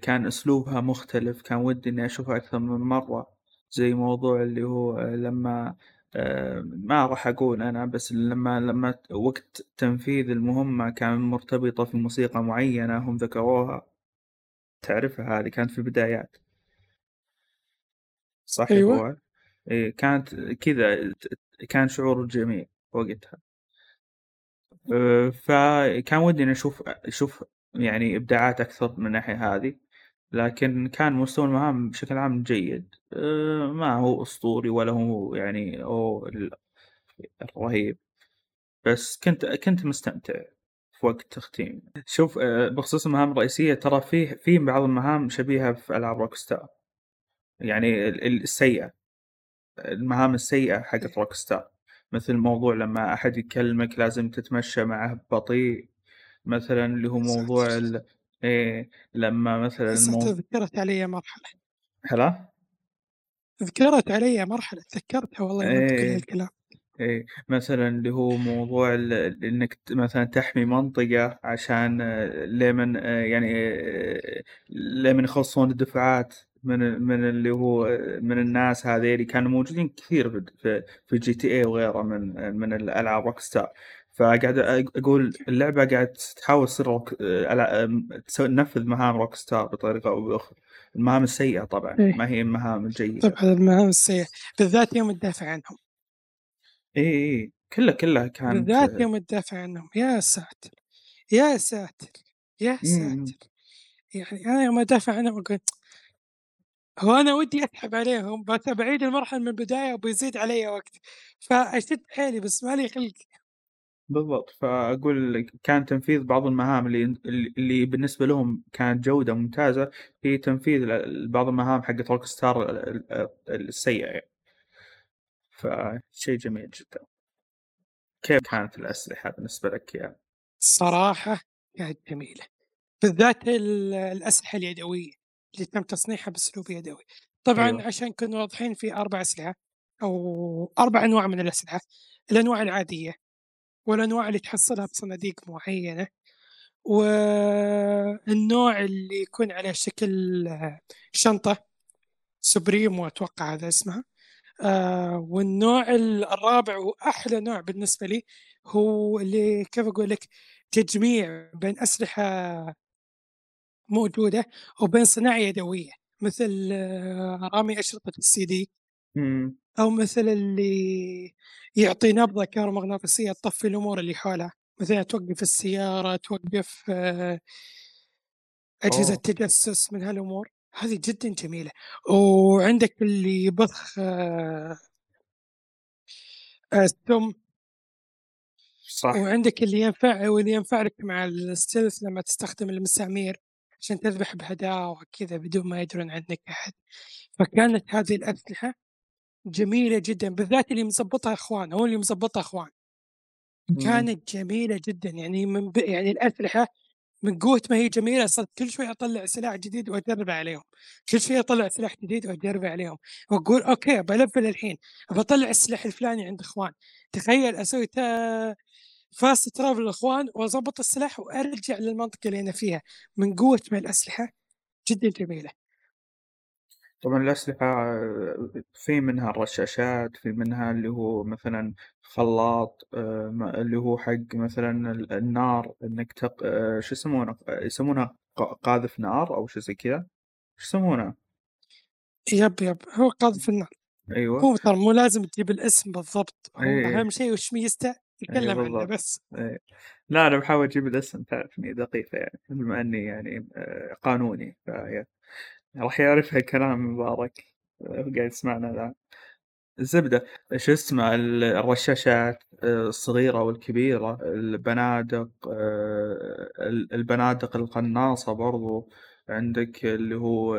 كان أسلوبها مختلف كان ودي إني أشوفها أكثر من مرة. زي موضوع اللي هو آه، لما آه، ما راح أقول أنا بس لما لما وقت تنفيذ المهمة كان مرتبطة في موسيقى معينة هم ذكروها. تعرفها هذه كانت في البدايات. صح فواز؟ إيه كانت كذا كان شعور جميل وقتها. أه، فكان ودي اني أشوف أشوف يعني إبداعات أكثر من الناحيه هذه. لكن كان مستوى المهام بشكل عام جيد. أه، ما هو أسطوري ولا هو يعني هو ال- الرهيب بس كنت كنت مستمتع في وقت تختيم شوف أه، بخصوص المهام الرئيسية ترى فيه في بعض المهام شبيهة في ألعاب روك ستار يعني ال- ال- السيئة. المهام السيئة حقت روك ستار مثل موضوع لما أحد يكلمك لازم تتمشى معه بطيء. مثلا اللي هو موضوع. إيه لما مثلا المو...
ذكرت علي مرحلة.
هلا؟
ذكرت علي مرحلة تذكرتها والله يوم كل
إيه.
هالكلام.
إيه مثلا اللي هو موضوع ال- إنك مثلا تحمي منطقة عشان لمن يعني لمن يخلصون الدفعات من من اللي هو من الناس هذيلي كانوا موجودين كثير في في, في جي تي اي وغيره من من الألعاب روك ستار فقاعد أقول اللعبة قاعد تحاول تصير روك آه، تنفذ مهام روك ستار بطريقة أو بأخرى. المهام السيئة طبعا
إيه.
ما هي المهام الجيدة.
طبعا المهام السيئة بالذات يوم تدافع عنهم.
اي اي كلها كلها كانت
بالذات يوم تدافع عنهم. يا ساتر! يا ساتر! يا
مم.
ساتر! يعني أنا يوم ادافع عنهم أقول هو أنا ودي أسحب عليهم بس بعيد المرحلة من البداية وبيزيد علي وقت. فأشد حيلي بس مالي خلق.
بالضبط. فأقول كان تنفيذ بعض المهام اللي اللي بالنسبة لهم كانت جودة ممتازة هي تنفيذ بعض المهام حقت روك ستار ال- ال- السيئة يعني. فشيء جميل جدا. كيف كانت الأسلحة بالنسبة لك يعني؟
الصراحة كانت جميلة. بالذات ال- الأسلحة اليدوية اللي تم تصنيعها بأسلوب يدوي. طبعا
أيوة.
عشان نكون واضحين في أربع أسلحة أو أربع أنواع من الأسلحة. الأنواع العادية. والانواع اللي تحصلها بصناديق معينة والنوع اللي يكون على شكل آه، شنطة سوبريمو أتوقع هذا اسمها آه والنوع ال- الرابع وأحلى نوع بالنسبة لي هو اللي كيف أقول لك تجميع بين أسلحة موجودة وبين صناعه يدوية مثل آه، رامي أشرطة السي دي. أو مثل اللي يعطي نبضة كهرومغناطيسية تطفي الأمور اللي حولها مثلا توقف السيارة توقف آه، أجهزة
أوه.
تجسس من هالأمور. هذه جدا جميلة. وعندك اللي يبخ آه، آه، السم
صح.
وعندك اللي ينفع واللي ينفع لك مع ال stealth لما تستخدم المسامير عشان تذبح بهداوة كذا بدون ما يدرون عنك أحد. فكانت هذه الأسلحة جميلة جدا بالذات اللي مزبطها إخوان هو اللي مزبطها إخوان.
مم.
كانت جميلة جدا يعني من ب... يعني الأسلحة من قوة ما هي جميلة صرت كل شوي أطلع سلاح جديد وأجربه عليهم. كل شوي أطلع سلاح جديد وأجربه عليهم. وأقول okay ب level الحين. بطلع السلاح الفلاني عند إخوان. تخيل أسوي تا... فاست ترافل الإخوان وأضبط السلاح وأرجع للمنطقة اللي أنا فيها. من قوة ما الأسلحة؟ جدا جميلة.
طبعا الأسلحة في منها الرشاشات في منها اللي هو مثلا خلاط آه، اللي هو حق مثلا ال- النار إنك تق... آه، شو يسمونه؟ يسمونها ق- قاذف نار أو شيء زي كذا. شو يسمونه؟
يب يب هو قاذف النار.
أيوه.
هو ترى مو لازم تجيب الاسم بالضبط. هو
إيه.
أهم شيء وش ميزته؟ تتكلم عنه
بالضبط.
بس.
إيه. لا أنا بحاول أجيب الاسم تعرفني دقيقة يعني بما إني يعني آه، قانوني فهي راح يعرف هالكلام مبارك آه، قاعد يسمعنا الآن. الزبدة شو اسمه؟ ال- الرشاشات آه، الصغيرة والكبيرة البنادق آه، ال- البنادق القناصة برضو عندك اللي هو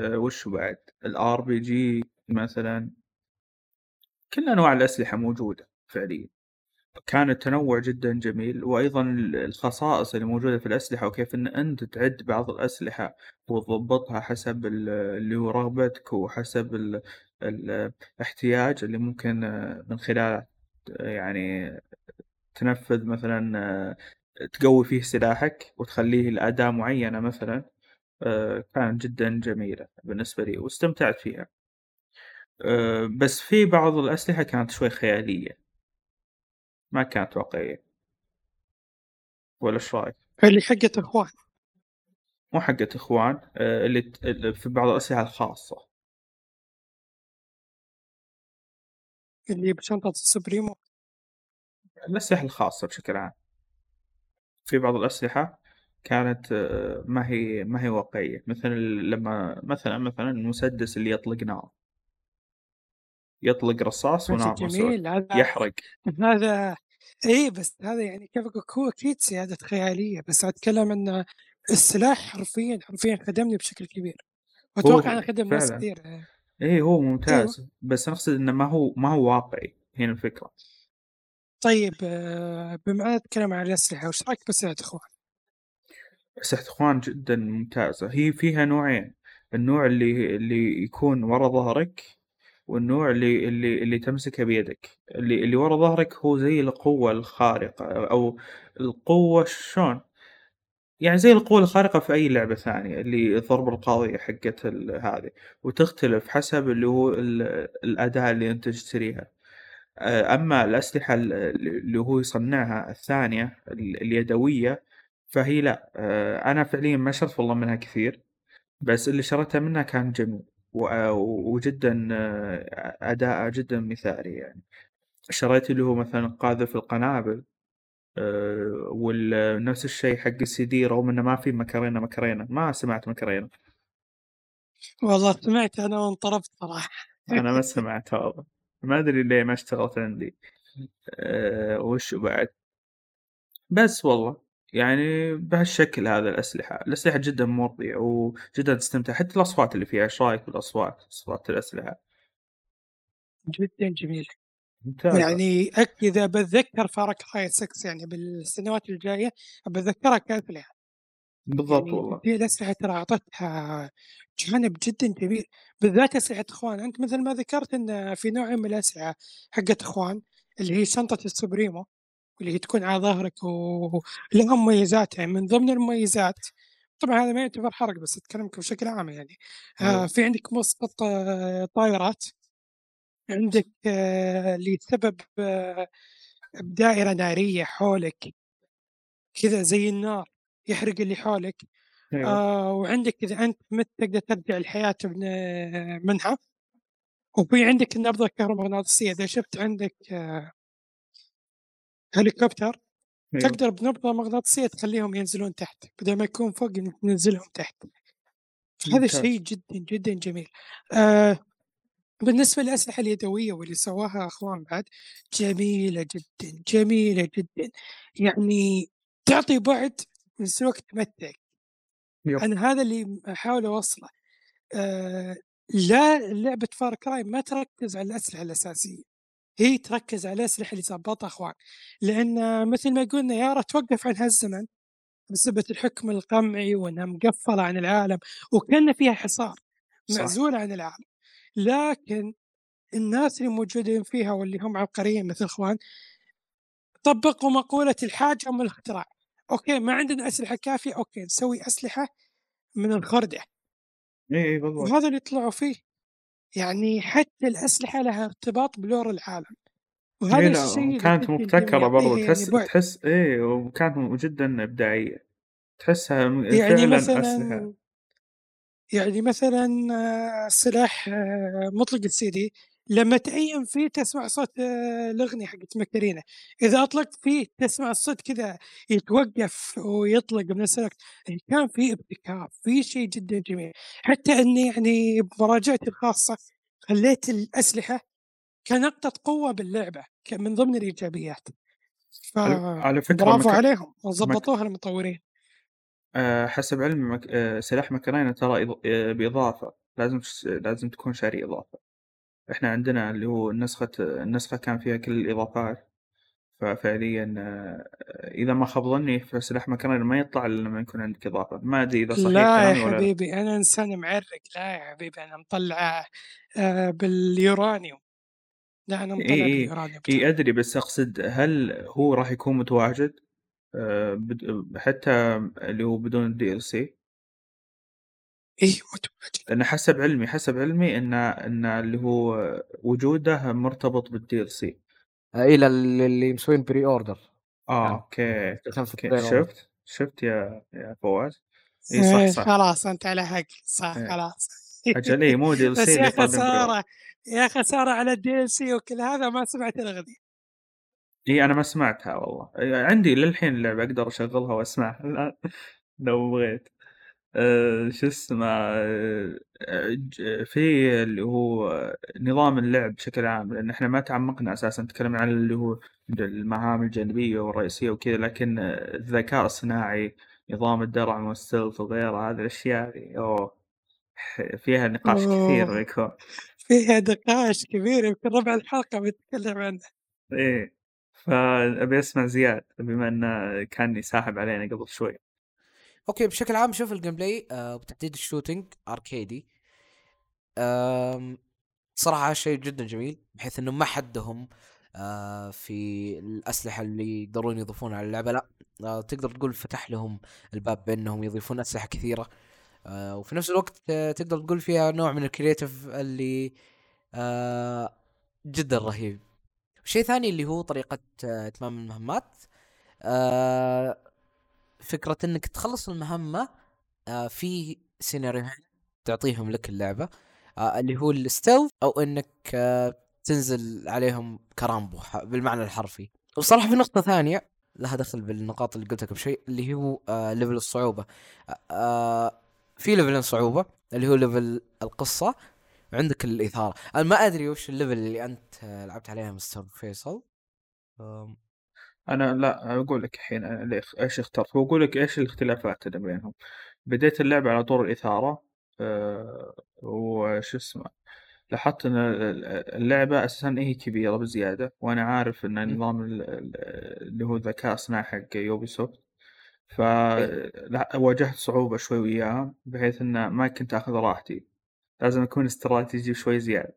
وش بعد؟ ال RPG مثلا. كل أنواع الأسلحة موجودة فعليا. كان التنوع جدا جميل وأيضا الخصائص اللي موجودة في الأسلحة وكيف إن أنت تعد بعض الأسلحة وتضبطها حسب ال- اللي هو رغبتك وحسب ال- ال- الاحتياج اللي ممكن من خلاله يعني تنفذ مثلا تقوي فيه سلاحك وتخليه لأداة معينة مثلا كانت جدا جميلة بالنسبة لي واستمتعت فيها. بس في بعض الأسلحة كانت شوي خيالية. ما كانت واقعية ولا إيش رأيك؟
اللي حقت إخوان.
مو حقة إخوان آه، اللي في بعض الأسلحة الخاصة.
اللي بشنطة السوبريمو
الأسلحة الخاصة بشكل عام. في بعض الأسلحة كانت آه، ما هي ما هي واقعية مثل لما مثلا مثلا المسدس اللي يطلق نار. يطلق رصاص ونار
هذا
يحرق.
هذا اي بس هذا يعني كيف أقول هو أكيد سيادة خيالية بس أتكلم إن السلاح حرفيا حرفيا خدمني بشكل كبير. وأتوقع انه خدم ناس. كثير
إيه. هو ممتاز بس نقصد إنه ما هو ما هو واقعي هنا الفكرة.
طيب آه، بما ان نتكلم عن الأسلحة وش رأيك بأسلحة اخوان؟
أسلحة إخوان جدا ممتازة. هي فيها نوعين. النوع اللي اللي يكون ورا ظهرك والنوع اللي اللي اللي تمسكه بيدك اللي اللي ورا ظهرك هو زي القوة الخارقة أو القوة شلون؟ يعني زي القوة الخارقة في أي لعبة ثانية اللي الضربة القاضية حقت هذه وتختلف حسب اللي هو ال- الأداة اللي أنت تشتريها. آه، أما الأسلحة ال- اللي هو يصنعها الثانية ال- اليدوية فهي لا. آه، أنا فعليا ما شريت والله منها كثير بس اللي شريتها منها كان جميل. وجدا آه، أداء جدا مثالي يعني. شريت اللي هو مثلا قاذف القنابل آه، ونفس الشيء حق السي دي رغم إنه ما في مكرينه مكرينه ما سمعت مكرينه
والله سمعت أنا وانطربت صراحة.
أنا ما سمعت هذا ما أدري ليه ما اشتغلت عندي. أه وش بعد؟ بس والله. يعني بهالشكل هذا الأسلحة. الأسلحة جدا مرضية وجدا تستمتع. حتى الأصوات اللي فيها إيش رأيك بالأصوات؟ أصوات الأسلحة.
جدا جميل.
ممتازة
يعني إذا بتذكر فارك راي 6 يعني بالسنوات الجاية بتذكرها كأسلحة.
بالضبط
يعني
والله.
دي الأسلحة ترى أعطتها جانب جدا جميل. بالذات أسلحة إخوان. أنت مثل ما ذكرت إن في نوع من الأسلحة حقت إخوان اللي هي شنطة السوبريمو. واللي هي تكون على ظهرك ولها مميزات يعني من ضمن المميزات. طبعا هذا ما يعتبر حرق بس أتكلمك بشكل عام يعني. آه
أيوة.
في عندك مسقط آه طائرات عندك آه اللي سبب آه بدائرة نارية حولك. كذا زي النار يحرق اللي حولك. آه وعندك إذا أنت مت تقدر ترجع الحياة من- منها. وفي عندك النبضة الكهرومغناطيسية. إذا شفت عندك آه هليكوبتر
أيوة.
تقدر بنبضة مغناطيسية تخليهم ينزلون تحت بدل ما يكون فوق إنك تنزلهم تحت هذا. شيء جدا جدا جميل آه بالنسبة للأسلحة اليدوية واللي سواها أخوان بعد جميلة جدا جميلة جدا يعني تعطي بعد من سلوك تمتعك. أنا هذا اللي أحاول أوصله آه لا لعبة فار كراي ما تركز على الأسلحة الأساسية هي تركز على الأسلحة اللي ظبطها أخوان لأن مثل ما قلنا يارا توقف عن هالزمن بسبب الحكم القمعي وأنها مقفلة عن العالم وكان فيها حصار. معزولة عن العالم. لكن الناس اللي موجودين فيها واللي هم عبقريين مثل إخوان طبقوا مقولة الحاجة أم الاختراع. okay ما عندنا أسلحة كافية okay نسوي أسلحة من الخردة.
إي إي بالضبط.
وهذا اللي طلعوا فيه. يعني حتى الأسلحة لها ارتباط ب lore
العالم.
وهذا
لا
الشيء
كانت مبتكرة برضو تحس
بعد.
تحس إيه وكانت جدا إبداعية. تحسها
يعني
فعلا
مثلا
أسلحة.
يعني مثلا آه، سلاح آه، مطلق السي دي لما تأيم فيه تسمع صوت آه، الأغنية حقت مكرينة إذا أطلقت فيه تسمع الصوت كذا يتوقف ويطلق من نفس الوقت. يعني كان في ابتكار في شيء جدا جميل. حتى أني يعني بمراجعتي الخاصة خليت الأسلحة كنقطة قوة باللعبة ك- من ضمن الإيجابيات.
على على فكرة
برافو
مك...
عليهم وظبطوها المطورين.
آه، حسب علمي مك... آه، سلاح مكرينة ترى إض... بإضافة. لازم لازم تكون شاري إضافة. إحنا عندنا اللي هو النسخة النسخة كان فيها كل الإضافات. ففعليا آه، إذا ما خاب ظني فسلاح مكرينة ما يطلع إلا لما يكون عندك إضافة. ما أدري إذا صحيح
لا يا
كلامي ولا لا.
حبيبي أنا إنسان معرق. لا يا حبيبي أنا مطلع آه، باليورانيوم. لا أنا مطلع
إي
باليورانيوم
إي. أدري بس أقصد هل هو راح يكون متواجد؟ آه، حتى اللي هو بدون ال DLC
إيه متواجد.
لأن حسب علمي حسب علمي إن إن اللي هو وجوده مرتبط بال
DLC إلى اللي اللي مسوين pre order
آه
نعم. okay order.
شفت؟ شفت يا يا فواز؟ اي صح
إيه،
صح.
خلاص أنت على حق. صح
إيه.
خلاص.
أجل اي مو DL
بس
C
يا. خسارة يا خسارة على ال DLC وكل هذا ما سمعت الأغنية.
إي أنا ما سمعتها والله. عندي للحين اللعبة أقدر أشغلها وأسمعها. الآن لو بغيت. أه شو اسمه أه ج- في اللي هو نظام اللعب بشكل عام لأن إحنا ما تعمقنا أساسا نتكلم عن اللي هو المهام الجانبية والرئيسية وكذا لكن الذكاء الصناعي نظام الدرع وال stealth وغيرها هذه الأشياء أوه فيها نقاش كثير
أوه.
بيكون
فيها نقاش كبير يمكن ربع الحلقة بنتكلم عنه
إيه فأبي أسمع زياد بما إنه كان يساحب علينا قبل شوي
okay بشكل عام شوف ال gameplay آه وبتحديد ال shooting arcade ي. آم صراحة شيء جدا جميل بحيث إنه ما حدهم آه في الأسلحة اللي يقدرون يضيفونها على اللعبة لا آه تقدر تقول فتح لهم الباب بأنهم يضيفون أسلحة كثيرة. آه وفي نفس الوقت آه تقدر تقول فيها نوع من ال creative اللي آه جدا رهيب. شيء ثاني اللي هو طريقة آه إتمام المهمات آه فكرة إنك تخلص المهمة آه في سيناريوهين تعطيهم لك اللعبة آه اللي هو ال stealth أو إنك آه تنزل عليهم كرامبو بالمعنى الحرفي. وصراحة في نقطة ثانية لها دخل بالنقاط اللي قلتها قبل شيء اللي هو level الصعوبة. في level ين صعوبة اللي هو level القصة وعندك الإثارة. أنا ما أدري وش ال level اللي أنت لعبت عليها مستر فيصل. آم،
أنا لا أقول لك الحين أنا إيش اخترت؟ واقول لك إيش الاختلافات اللي بينهم؟ بديت اللعبة على طور الإثارة أه وش اسمه لاحظت إن اللعبة أساسا هي كبيرة بزيادة وأنا عارف إن نظام ال- ال- اللي هو الذكاء الصناعي حق يوبي سوفت فواجهت صعوبة شوي وياها بحيث إن ما كنت آخذ راحتي. لازم أكون استراتيجي شوي زيادة.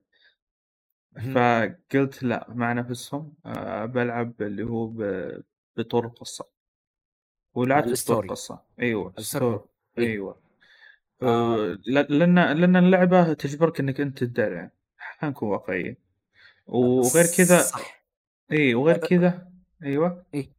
فقلت لا مع نفسهم أه بلعب اللي هو بطور القصة. ولعبت بطور. القصة. أيوه.
ال
story.
إيه.
أيوه.
آه.
ل- لأن لأن اللعبة تجبرك إنك أنت تدرعم. حنكون واقعيين. وغير كذا
صح.
اي وغير كذا. أيوه.
إيه.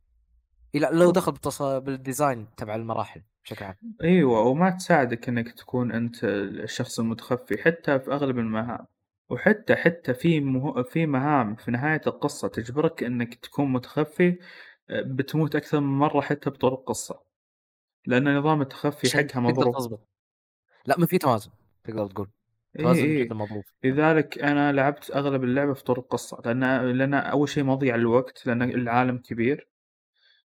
لا لو دخل بالتص... بال design تبع المراحل بشكل عام.
أيوه وما تساعدك إنك تكون أنت الشخص المتخفي. حتى في أغلب المهام وحتى حتى في مه... في مهام في نهاية القصة تجبرك إنك تكون متخفي آه، بتموت أكثر من مرة حتى بطول القصة. لأن نظام التخفي حقها مضروب
لا ما في توازن تقدر تقول.
اي
توازن
اي
جدا مضروب
لذلك أنا لعبت أغلب اللعبة في طور القصة لأن لأن أول شيء مضيع الوقت لأن العالم كبير.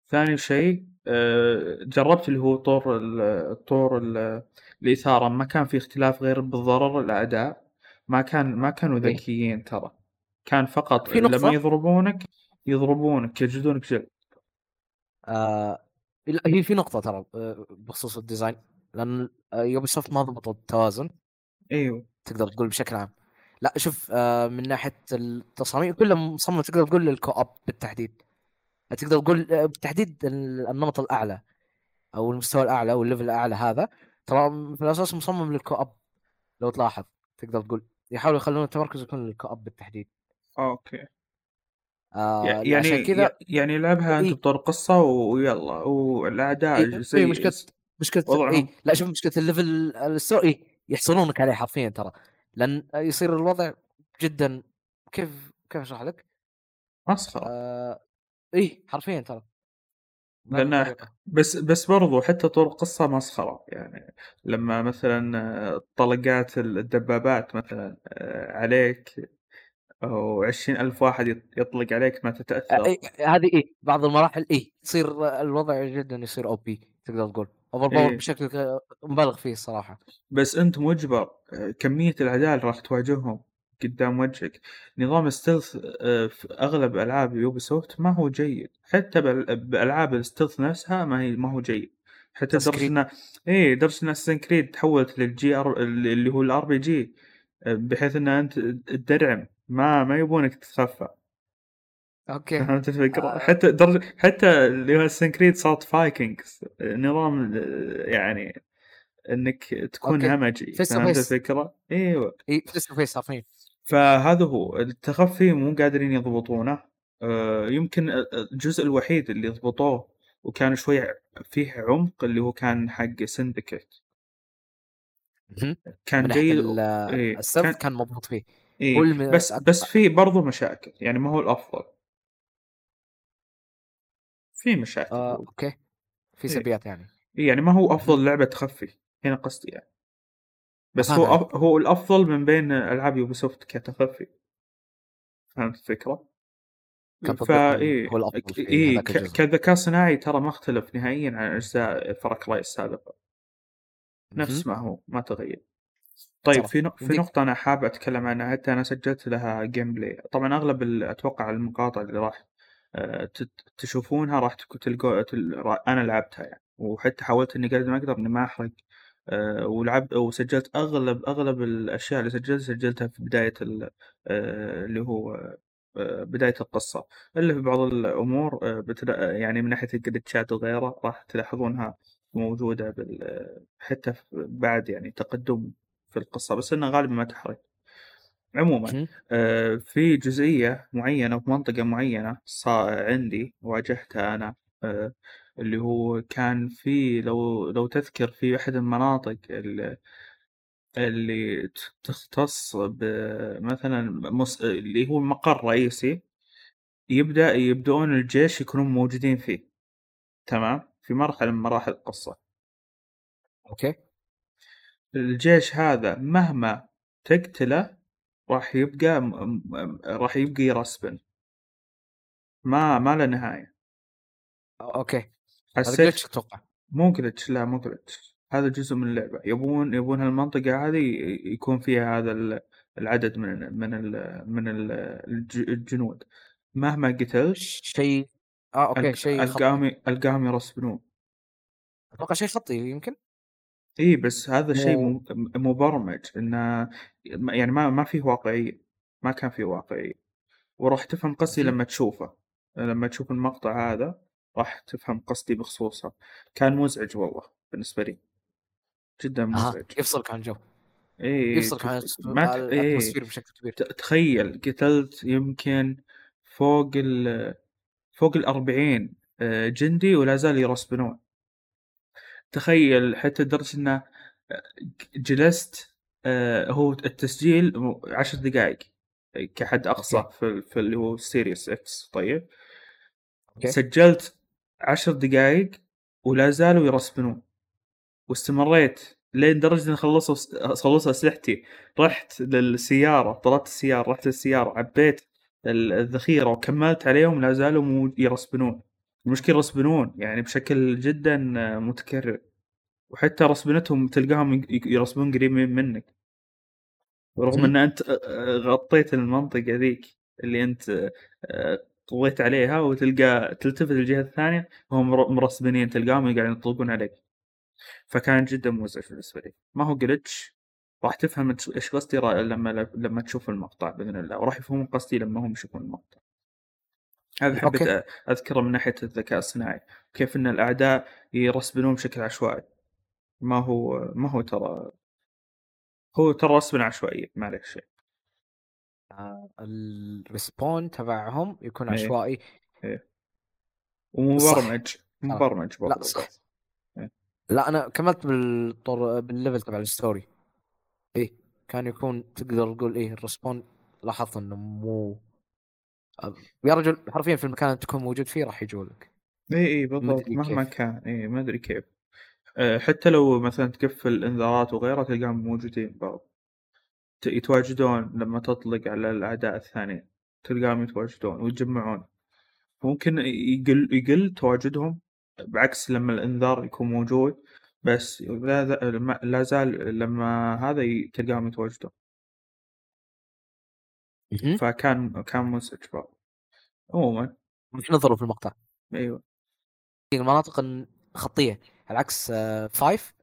ثاني شيء آه، جربت اللي هو طور ال- طور ال- الإثارة ما كان في اختلاف غير بالضرر الأعداء ما كان ما كانوا
إيه.
ذكيين ترى. كان فقط
في نقطة.
لما يضربونك يضربونك يجلدونك جلد
آه هي في نقطة ترى آه، بخصوص ال design. لأن آه، Ubisoft ما ضبطوا التوازن.
إيوه.
تقدر تقول بشكل عام. لا شوف آه من ناحية التصاميم كلها مصمم تقدر تقول لل co-op بالتحديد. تقدر تقول آه، بالتحديد ال- النمط الأعلى أو المستوى الأعلى أو ال level الأعلى هذا. ترى في الأساس مصمم لل co-op لو تلاحظ تقدر تقول. يحاولوا يخلون التمركز يكون لل co-op بالتحديد
أوكي
آه
يعني
عشان كذا
يعني لعبها أنت
إيه.
بطور قصة ويلا والاعداء
إيه،
زي
إيه، مشكلة
وضعهم.
اي لا شوف مشكلة ال level ال story إيه يحصلونك عليه حرفيا ترى لأن يصير الوضع جدا كيف كيف أشرح لك؟
مسخرة
آه اي حرفيا ترى الطريقة.
بس بس برضو حتى طور القصة مسخرة يعني لما مثلا طلقات الدبابات مثلا آه، عليك أو عشرين ألف واحد يط- يطلق عليك ما تتأثر
إيه هذه اي بعض المراحل اي يصير الوضع جدا يصير OP تقدر تقول overpower
إيه.
بشكل مبالغ فيه الصراحة
بس أنت مجبر آه، كمية الأعداء اللي راح تواجههم قدام وجهك. نظام ال stealth آه، في أغلب ألعاب Ubisoft ما هو جيد. حتى بأل- بألعاب ال stealth نفسها ما هي ما هو جيد. حتى
إيه
لدرجة ان Assassin's Creed تحولت لل GR اللي هو ال RPG بحيث إن أنت تدرعم. ما ما يبونك تتخفى
أوكي.
فهمت الفكرة؟
آه.
حتى درجة حتى اللي هو Assassin's Creed صارت Vikings نظام آه، يعني إنك تكون
أوكي.
همجي. فهمت
face.
الفكرة؟ إيوه.
إي face to face حرفيا
فهذا هو. التخفي مو قادرين يضبطونه. آه، يمكن الجزء الوحيد اللي ضبطوه وكان شوي فيه عمق اللي هو كان حق
Syndicate.
كان جيد إيه، كان-
كان مضبوط فيه.
إيه بس
أت-
بس في برضو مشاكل. يعني ما هو الأفضل. في مشاكل
آه،. أوكي. في
إيه.
سلبيات يعني.
إيه، يعني ما هو أفضل لعبة تخفي. هنا قصدي يعني. بس هو أف... هو الأفضل من بين ألعاب Ubisoft كتخفي فهمت
الفكرة؟
فا إيه
هو الأفضل في
إيه ك... كذكاء صناعي ترى ما اختلف نهائيا عن أجزاء Far Cry السابقه نفس. ما هو ما تغير طيب. في نق... في نقطة أنا حاب أتكلم عنها حتى أنا سجلت لها gameplay طبعا أغلب ال... أتوقع المقاطع اللي راح آه، تشوفونها راح تلقوا تل... را- أنا لعبتها يعني وحتى حاولت إني قد ما أقدر إني ما أحرق ولعبت وسجلت أغلب أغلب الأشياء اللي سجلت سجلتها في بداية ال- آه، اللي هو آه، بداية القصة إلا في بعض الأمور آه، بتلا... يعني من ناحية الجلتشات وغيره راح تلاحظونها موجودة بال... حتى بعد يعني تقدم في القصة بس إنها غالبا ما تحرق عموما. آه، في جزئية معينة في منطقة معينة صار عندي واجهتها أنا آه، اللي هو كان في لو لو تذكر في أحد المناطق اللي, تختص بمثلا. اللي هو مقر رئيسي يبدأ يبدأون الجيش يكونون موجودين فيه. تمام؟ في مرحلة من مراحل القصة.
أوكي.
الجيش هذا مهما تقتله راح يبقى م- راح يبقى ي respawn. ما ما له نهاية.
أوكي. هذا
حسيت
glitch أتوقع
مو glitch لا مو glitch هذا جزء من اللعبة. يبون يبون هالمنطقة هذه يكون فيها هذا ال- العدد من ال من ال من ال الج- الجنود. مهما قتلت
شيء آه
أوكي
شيء خطي.
ألقاهم ألقاهم ي
respawn ون. أتوقع شيء خطي يمكن؟
إي بس هذا شيء
مو-
مو- مبرمج. إنه يعني ما ما فيه واقعية. ما كان فيه واقعية. وراح تفهم قصدي. لما تشوفه. لما تشوف المقطع هذا. راح تفهم قصدي بخصوصه. كان مزعج والله بالنسبة لي. جدا مزعج.
يفصلك عن الجو.
إيه
يفصلك عن.
ما ت... إيه.
الأتموسفير بشكل كبير.
تخيل قتلت يمكن فوق ال فوق الأربعين آه، جندي ولا زال يرسبنون تخيل حتى لدرجة إنه آه، جلست آه، هو التسجيل عشر دقائق كحد
أوكي.
في, في اللي هو Series X طيب.
أوكي.
سجلت عشر دقائق ولا زالوا ي respawn ون. واستمريت لين درجة خلصوا خلصوا أسلحتي. رحت للسيارة طلعت السيارة رحت للسيارة عبيت ال- الذخيرة وكملت عليهم لا زالوا ي respawn ون. المشكلة ي respawn ون يعني بشكل جدا متكرر. وحتى رسبنتهم تلقاهم يرسبون قريبين منك. رغم. إن أنت غطيت المنطقة ذيك اللي أنت قضيت عليها وتلقى تلتفت الجهة الثانية وهم مر- مرسبنين تلقاهم قاعدين يطلقون عليك. فكان جدا مزعج بالنسبة لي. ما هو جلتش راح تفهم إيش قصدي لما لما تشوف المقطع بإذن الله وراح يفهمون قصدي لما هم يشوفون المقطع. هذا حبيت أذكره من ناحية الذكاء الصناعي. كيف إن الأعداء ي respawn ون بشكل عشوائي. ما هو ما هو ترى هو ترى respawn عشوائي ما عليك شيء
آه، ال respawn تبعهم يكون
إيه.
عشوائي. إيه.
ومبرمج مبرمج.
لا صح.
إيه.
لا أنا كملت بالطر بال level تبع ال story. إيه كان يكون تقدر تقول إيه ال respawn لاحظت إنه مو يا رجل حرفيا في المكان اللي تكون موجود فيه راح يجوا لك.
اي اي بالضبط. مهما
كيف.
كان. اي ما أدري كيف. أه، حتى لو مثلا تقفل إنذارات وغيرها تلقاهم موجودين برضو. يتواجدون لما تطلق على الأعداء الثانيين تلقاهم يتواجدون ويتجمعون. ممكن يقل يقل تواجدهم بعكس لما الإنذار يكون موجود بس لا, زال لما هذا تلقاهم يتواجدون. فكان كان مزعج عموما.
نظروا في المقطع.
أيوه.
المناطق الخطيه على عكس آه، فايف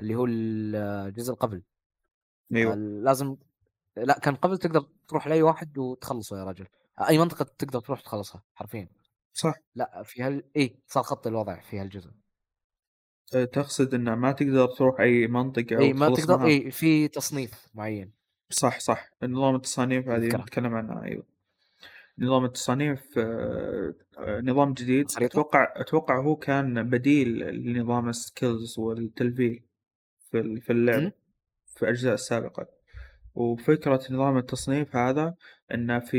اللي هو الجزء اللي قبل. آه،
أيوه.
لازم لا كان قبل تقدر تروح لأي واحد وتخلصه يا رجل. أي منطقة تقدر تروح تخلصها حرفيا.
صح.
لا في هال اي صار خط الوضع في هالجزء.
أه، تقصد إنه ما تقدر تروح أي منطقة
إي ما تقدر إي في تصنيف معين.
صح صح. نظام التصانيف هذه نتكلم عنها أيوه. نظام التصانيف آه، آه، نظام جديد. أتوقع أتوقع هو كان بديل لنظام ال skills والتلفيل في ال- في الأجزاء السابقة وفكرة نظام التصنيف هذا أنه في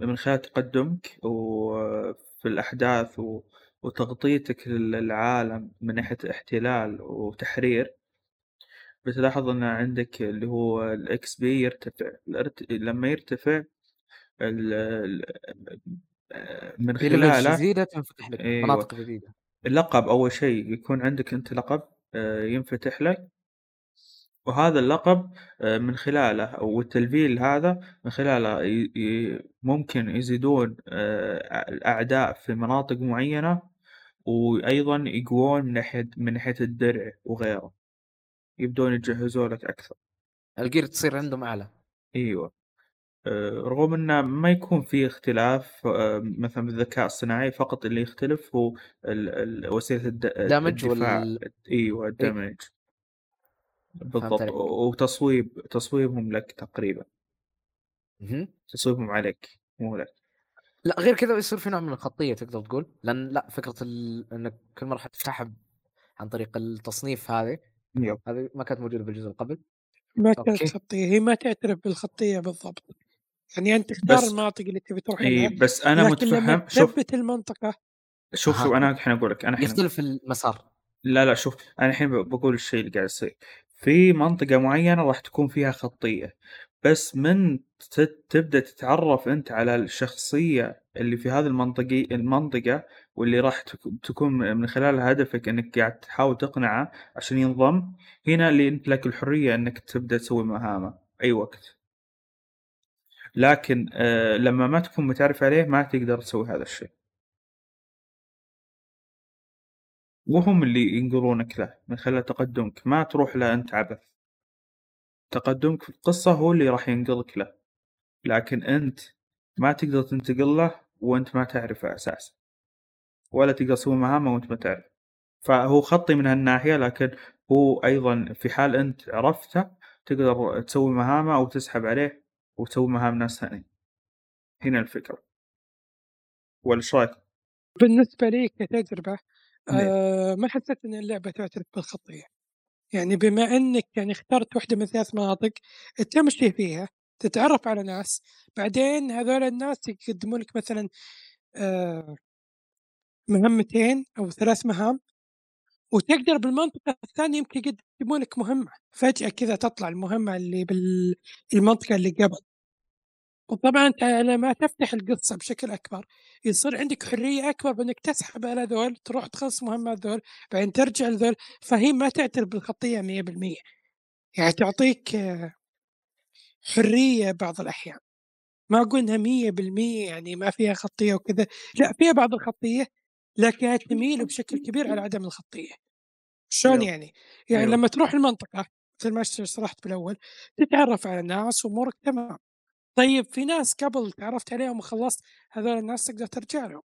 من خلال تقدمك وفي الأحداث وتغطيتك للعالم من ناحية احتلال وتحرير بتلاحظ أن عندك اللي هو الإكس بي يرتفع. لما يرتفع من خلاله
جديده تنفتح لك
إيوه.
مناطق جديدة.
اللقب أول شيء يكون عندك أنت لقب آه، ينفتح لك. وهذا اللقب آه، من خلاله أو التلفيل هذا من خلاله ممكن يزيدون آه، الأعداء في مناطق معينة وأيضا يقوون من ناحية من ناحية الدرع وغيره. يبدون يجهزوا لك أكثر.
الجير تصير عندهم أعلى.
إيوه. آه، رغم إنه ما يكون في اختلاف مثلا بالذكاء الصناعي فقط اللي يختلف هو ال- ال- وسيلة الد-
دامج
الدفاع.
وال-
إيوه الدمج. بالضبط. وتصويب تصويبهم لك تقريبا
مهم.
تصويبهم عليك مو لك
لا غير كذا يصير في نوع من الخطية تقدر تقول لأن لا فكرة ال... إنك كل مرة حتفتحها عن طريق التصنيف هذه
يب
هذه ما كانت موجودة بالجزء اللي قبل
ما. كانت خطية هي ما تعترف بالخطية بالضبط يعني أنت تختار
بس-
المناطق اللي تبي تروح
إي
لها
بس
أنا
متفهم شوف
تثبت المنطقة
شوف. شوف أنا الحين أقول لك أنا
يختلف المسار
لا لا شوف أنا الحين بقول الشيء اللي قاعد يصير في منطقة معينة راح تكون فيها خطية بس من تبدأ تتعرف أنت على الشخصية اللي في هذه المنطقة المنطقة واللي راح تك- تكون من خلال هدفك إنك قاعد تحاول تقنعه عشان ينضم هنا اللي أنت لك الحرية إنك تبدأ تسوي مهامة أي وقت. لكن آه لما ما تكون متعرف عليه ما تقدر تسوي هذا الشيء. وهم اللي ينقلونك له من خلال تقدمك. ما تروح له أنت عبث. تقدمك في القصة هو اللي راح ينقلك له. لكن أنت ما تقدر تنتقل له وأنت ما تعرفه أساسا. ولا تقدر تسوي مهامه وأنت ما تعرف. فهو خطي من هالناحية لكن هو أيضا في حال أنت عرفته تقدر تسوي مهامه أو تسحب عليه وتسوي مهام ناس ثانيين هنا الفكرة. ولا رأيك؟
بالنسبة لي كتجربة آه ما حسيت إن اللعبة تعترف بالخطية. يعني بما إنك يعني اخترت واحدة من ثلاث مناطق تمشي فيها تتعرف على ناس بعدين هذول الناس يقدمون لك مثلا آه مهمتين أو ثلاث مهام وتقدر بالمنطقة الثانية يمكن يقدمون لك مهمة. فجأة كذا تطلع المهمة اللي بالمنطقة اللي قبل. وطبعا انت لما تفتح القصة بشكل أكبر يصير عندك حرية أكبر بإنك تسحب على ذول تروح تخلص مهمات ذول بعدين ترجع لذول فهي ما تعترف بالخطية 100% يعني تعطيك آه، حرية بعض الأحيان ما أقول إنها 100% يعني ما فيها خطية وكذا لا فيها بعض الخطية لكنها تميل بشكل كبير على عدم الخطية شلون
أيوه.
يعني؟ يعني
أيوه.
لما تروح المنطقة مثل ما شرحت بالأول تتعرف على الناس وأمورك تمام طيب في ناس قبل تعرفت عليهم وخلصت هذول الناس تقدر ترجع لهم.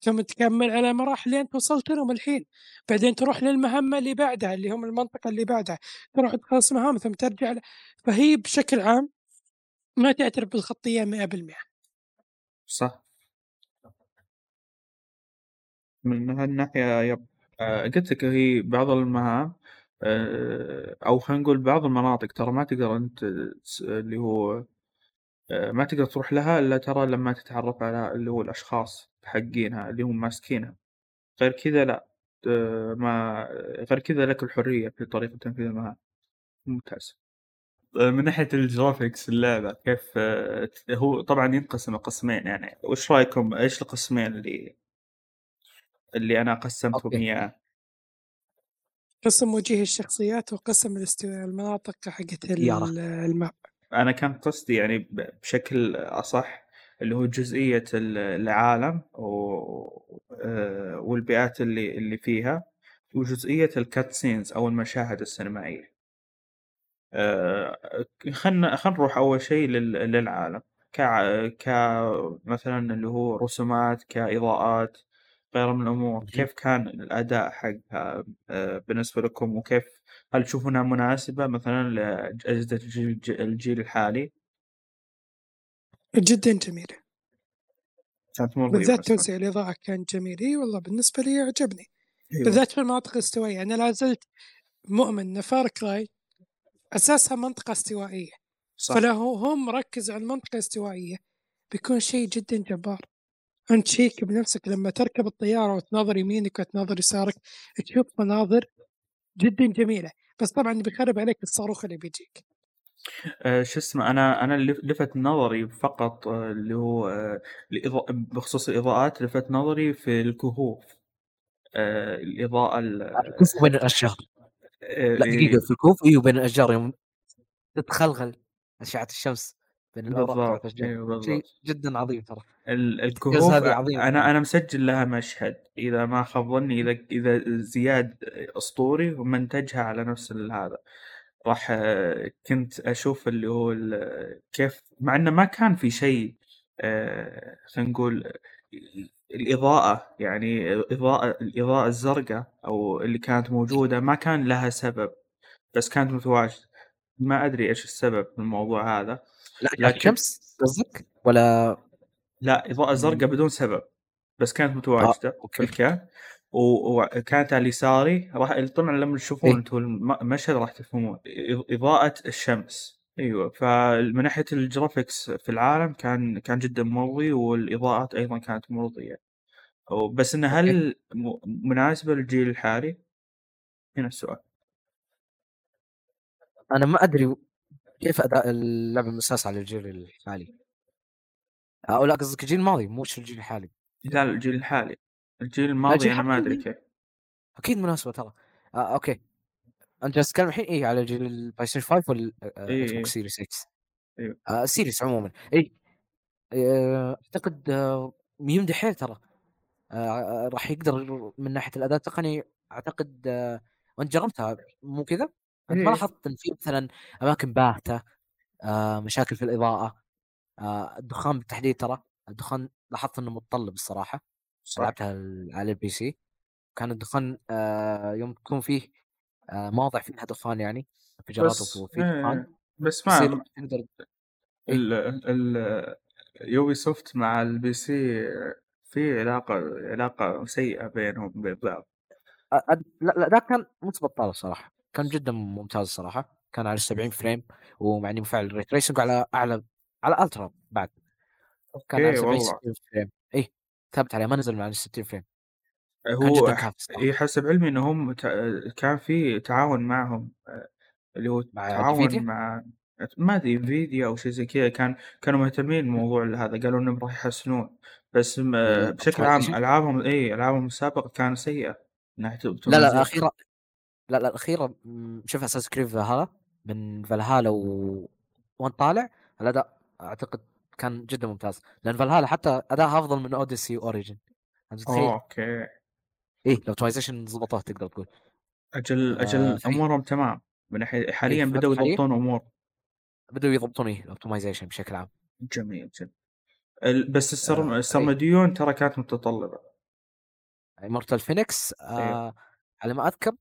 ثم تكمل على مراحل لين توصلت لهم الحين. بعدين تروح للمهمة اللي بعدها اللي هم المنطقة اللي بعدها. تروح تخلص مهام ثم ترجع ل... فهي بشكل عام ما تعترف بالخطية 100%
صح. من هالناحية يب آه، قلت لك هي بعض المهام آه، أو خلينا نقول بعض المناطق ترى ما تقدر أنت اللي هو ما تقدر تروح لها إلا ترى لما تتعرف على اللي هو الأشخاص حقينها اللي هم ماسكينها. غير كذا لا آه، ما غير كذا لك الحرية في طريقة تنفيذ المهام. ممتاز. آه، من ناحية الجرافيكس اللعبة كيف آه، هو طبعا ينقسم قسمين يعني. وش رأيكم إيش القسمين اللي اللي أنا قسمتهم. إياه؟
قسم وجيه الشخصيات وقسم الاستواء المناطق حقت. ال map
أنا كان قصدي يعني بشكل أصح اللي هو جزئية ال- العالم و- آه، والبيئات اللي اللي فيها وجزئية ال cutscenes أو المشاهد السينمائية. آه، خلنا خلنا نروح أول شيء لل- للعالم. كع... ك مثلا اللي هو رسومات كإضاءات غيره من الأمور. كيف كان الأداء حقها آه، بالنسبة لكم وكيف هل تشوفونها مناسبة مثلا لأجهزة الجيل, الجيل الحالي؟
جدا جميلة.
كانت مرضيه
بالذات توزيع الإضاءة كان جميل. إي والله بالنسبة لي عجبني
لي. أيوة.
بالذات في المناطق الاستوائية. أنا لا زلت مؤمن أن فار كراي أساسها منطقة استوائية.
صح.
فلو هم ركزوا على المنطقة الاستوائية. بيكون شيء جدا جبار. أنت شيك بنفسك لما تركب الطيارة وتناظر يمينك وتناظر يسارك تشوف مناظر جدا جميلة. بس طبعا بيخرب عليك الصاروخ اللي بيجيك.
آه، شو اسمه أنا أنا اللي لفت نظري فقط آه، اللي هو آه، بخصوص الإضاءات لفت نظري في الكهوف. آه، الإضاءة ال-
الكوف بين
الأشجار.
لا دقيقة في الكوف أيوه بين الأشجار يوم تتخلخل أشعة الشمس. بين الاوراق تبعت
بالضبط أيوه
شيء جدا عظيم ترى.
ال-
الكهوف عظيمه
أنا أنا مسجل لها مشهد. إذا ما خاب ظني إذا إذا زياد أسطوري ومنتجها على نفس هذا. راح كنت أشوف اللي هو كيف مع إنه ما كان في شيء آه، خلينا نقول الإضاءة يعني إضاءة الإضاءة الزرقاء أو اللي كانت موجودة ما كان لها سبب بس كانت متواجدة. ما أدري إيش السبب في الموضوع هذا. لكن-
الشمس قصدك ولا
لا اضاءه زرقاء بدون سبب بس كانت متواجدة
آه، أوكي.
في الكهف وكانت على يساري راح طبعا لما تشوفون
إيه.
أنتم الم- المشهد راح تفهمون إضاءة الشمس أيوه فمن ناحية ال graphics في العالم كان كان جدا مرضي والإضاءات أيضا كانت مرضية بس انه هل مناسبة للجيل الحالي؟ هنا السؤال
أنا ما أدري كيف أداء اللعبة مساس على الجيل الحالي؟ أو لا قصدك الجيل الماضي مش الجيل الحالي؟
لا الجيل الحالي. الجيل الماضي أنا ما
أدري.
كيف.
أكيد مناسبة ترى. آه أوكي. أنت جالس تتكلم الحين؟ إيه على جيل البلاي ستيشن 5 ولا آه،
إيه،
Xbox Series X
أيوه.
آه Series عموما. اي آه، أعتقد آه، يمدح حيل ترى. آه، راح يقدر من ناحية الأداء التقني أعتقد آه، وأنت جربتها مو كذا؟ انت ما
إيه.
لاحظت إن في مثلا أماكن باهتة آه، مشاكل في الإضاءة آه، الدخان بالتحديد ترى الدخان لاحظت إنه متطلب
الصراحة
لعبتها على ال PC كان الدخان آه، يوم تكون فيه آه، مواضع فيها دخان يعني انفجارات
بس
وفي دخان
إيه، بس ما
تقدر
ال ال Ubisoft مع ال PC في علاقة علاقة سيئة بينهم وبين بعض
لا لا ذاك كان مو بطال الصراحة. كان جدا ممتاز الصراحه كان على 70 frame ومع إني مفعل ال ray tracing على أعلى على ultra بعد. كان على
أوكي
70
والله.
60 frame. اي ثابت عليه ما نزل مع ال 60 frame.
هو إيه، حسب علمي انهم كان في تعاون معهم آه، اللي هو
مع
تعاون؟ مع ما أدري Nvidia أو شيء زي كذا كان كانوا مهتمين بالموضوع هذا قالوا إنهم راح يحسنون. بس بشكل عام
optimization؟
ألعابهم اي ألعابهم السابقة كانت من ناحية
لا لا
ال
optimization. لا لا الأخيرة شوف Assassin's Creed هذا من فالهالا و وان طالع الأداء أعتقد كان جدا ممتاز. لأن فالهالا حتى اداءها أفضل من Odyssey و Origin أوكي.
إيه
ال optimization ضبطوه تقدر تقول.
أجل
آه،
أجل
في-
أمورهم تمام. من ناحية حاليا
في
بدأوا؟ يضبطون أمور.
بدوا يضبطون إيه ال optimization بشكل عام.
جميل جدا بس السرم...
آه،
السرمديون ترى كانت متطلبة.
Immortals Fenyx
أيوه.
آه على ما أذكر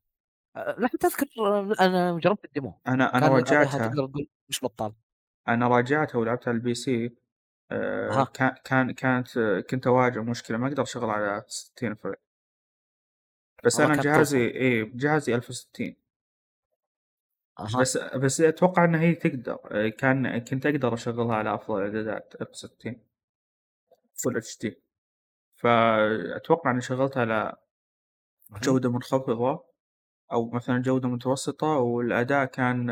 آه لا تذكر آه، أنا جربت ال
demo. أنا
أنا
راجعتها.
تقدر تقول مش بطال.
أنا راجعتها ولعبتها على ال PC آه. كان كان كانت آه، كنت أواجه مشكلة ما أقدر أشغل على 60 frame بس
أنا
جهازي. إيه جهازي 1060
أها.
بس بس أتوقع ان هي تقدر. كان كنت أقدر أشغلها على أفضل الاعدادات 1060 full HD فأتوقع إني شغلتها على جودة منخفضة. أو مثلا جودة متوسطة والأداء كان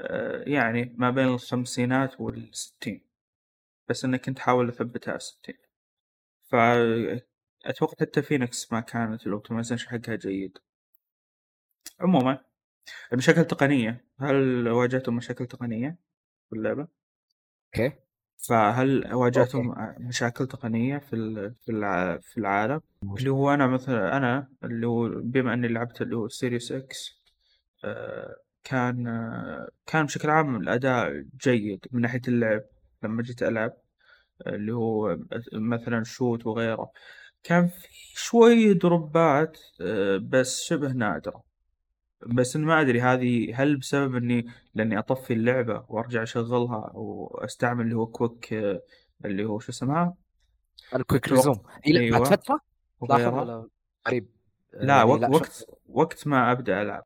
آه، يعني ما بين الخمسينات والستين. بس إني كنت أحاول أثبتها على الستين. فأتوقع حتى فينيكس ما كانت ال optimization حقها جيد. عموما المشاكل التقنية. هل واجهتم مشاكل تقنية في اللعبة؟
أوكي.
فهل واجهتم مشاكل تقنية في في الع- في العالم؟ اللي هو أنا مثلا أنا اللي هو بما إني لعبت اللي هو Series X آه، كان آه، كان بشكل عام الأداء جيد من ناحية اللعب لما جيت ألعب اللي هو مثلا shoot وغيره. كان في شوي دروبات آه، بس شبه نادرة. بس ما أدري هذه هل بسبب إني لأني أطفي اللعبة وأرجع أشغلها وأستعمل اللي هو quick آه، اللي هو شو اسمها؟
ال quick. resume. بعد
أيوة.
فتره تلاحظ
وغيرها؟
ولا قريب. آه،
لا
يعني
وقت وقت وقت ما أبدأ ألعب.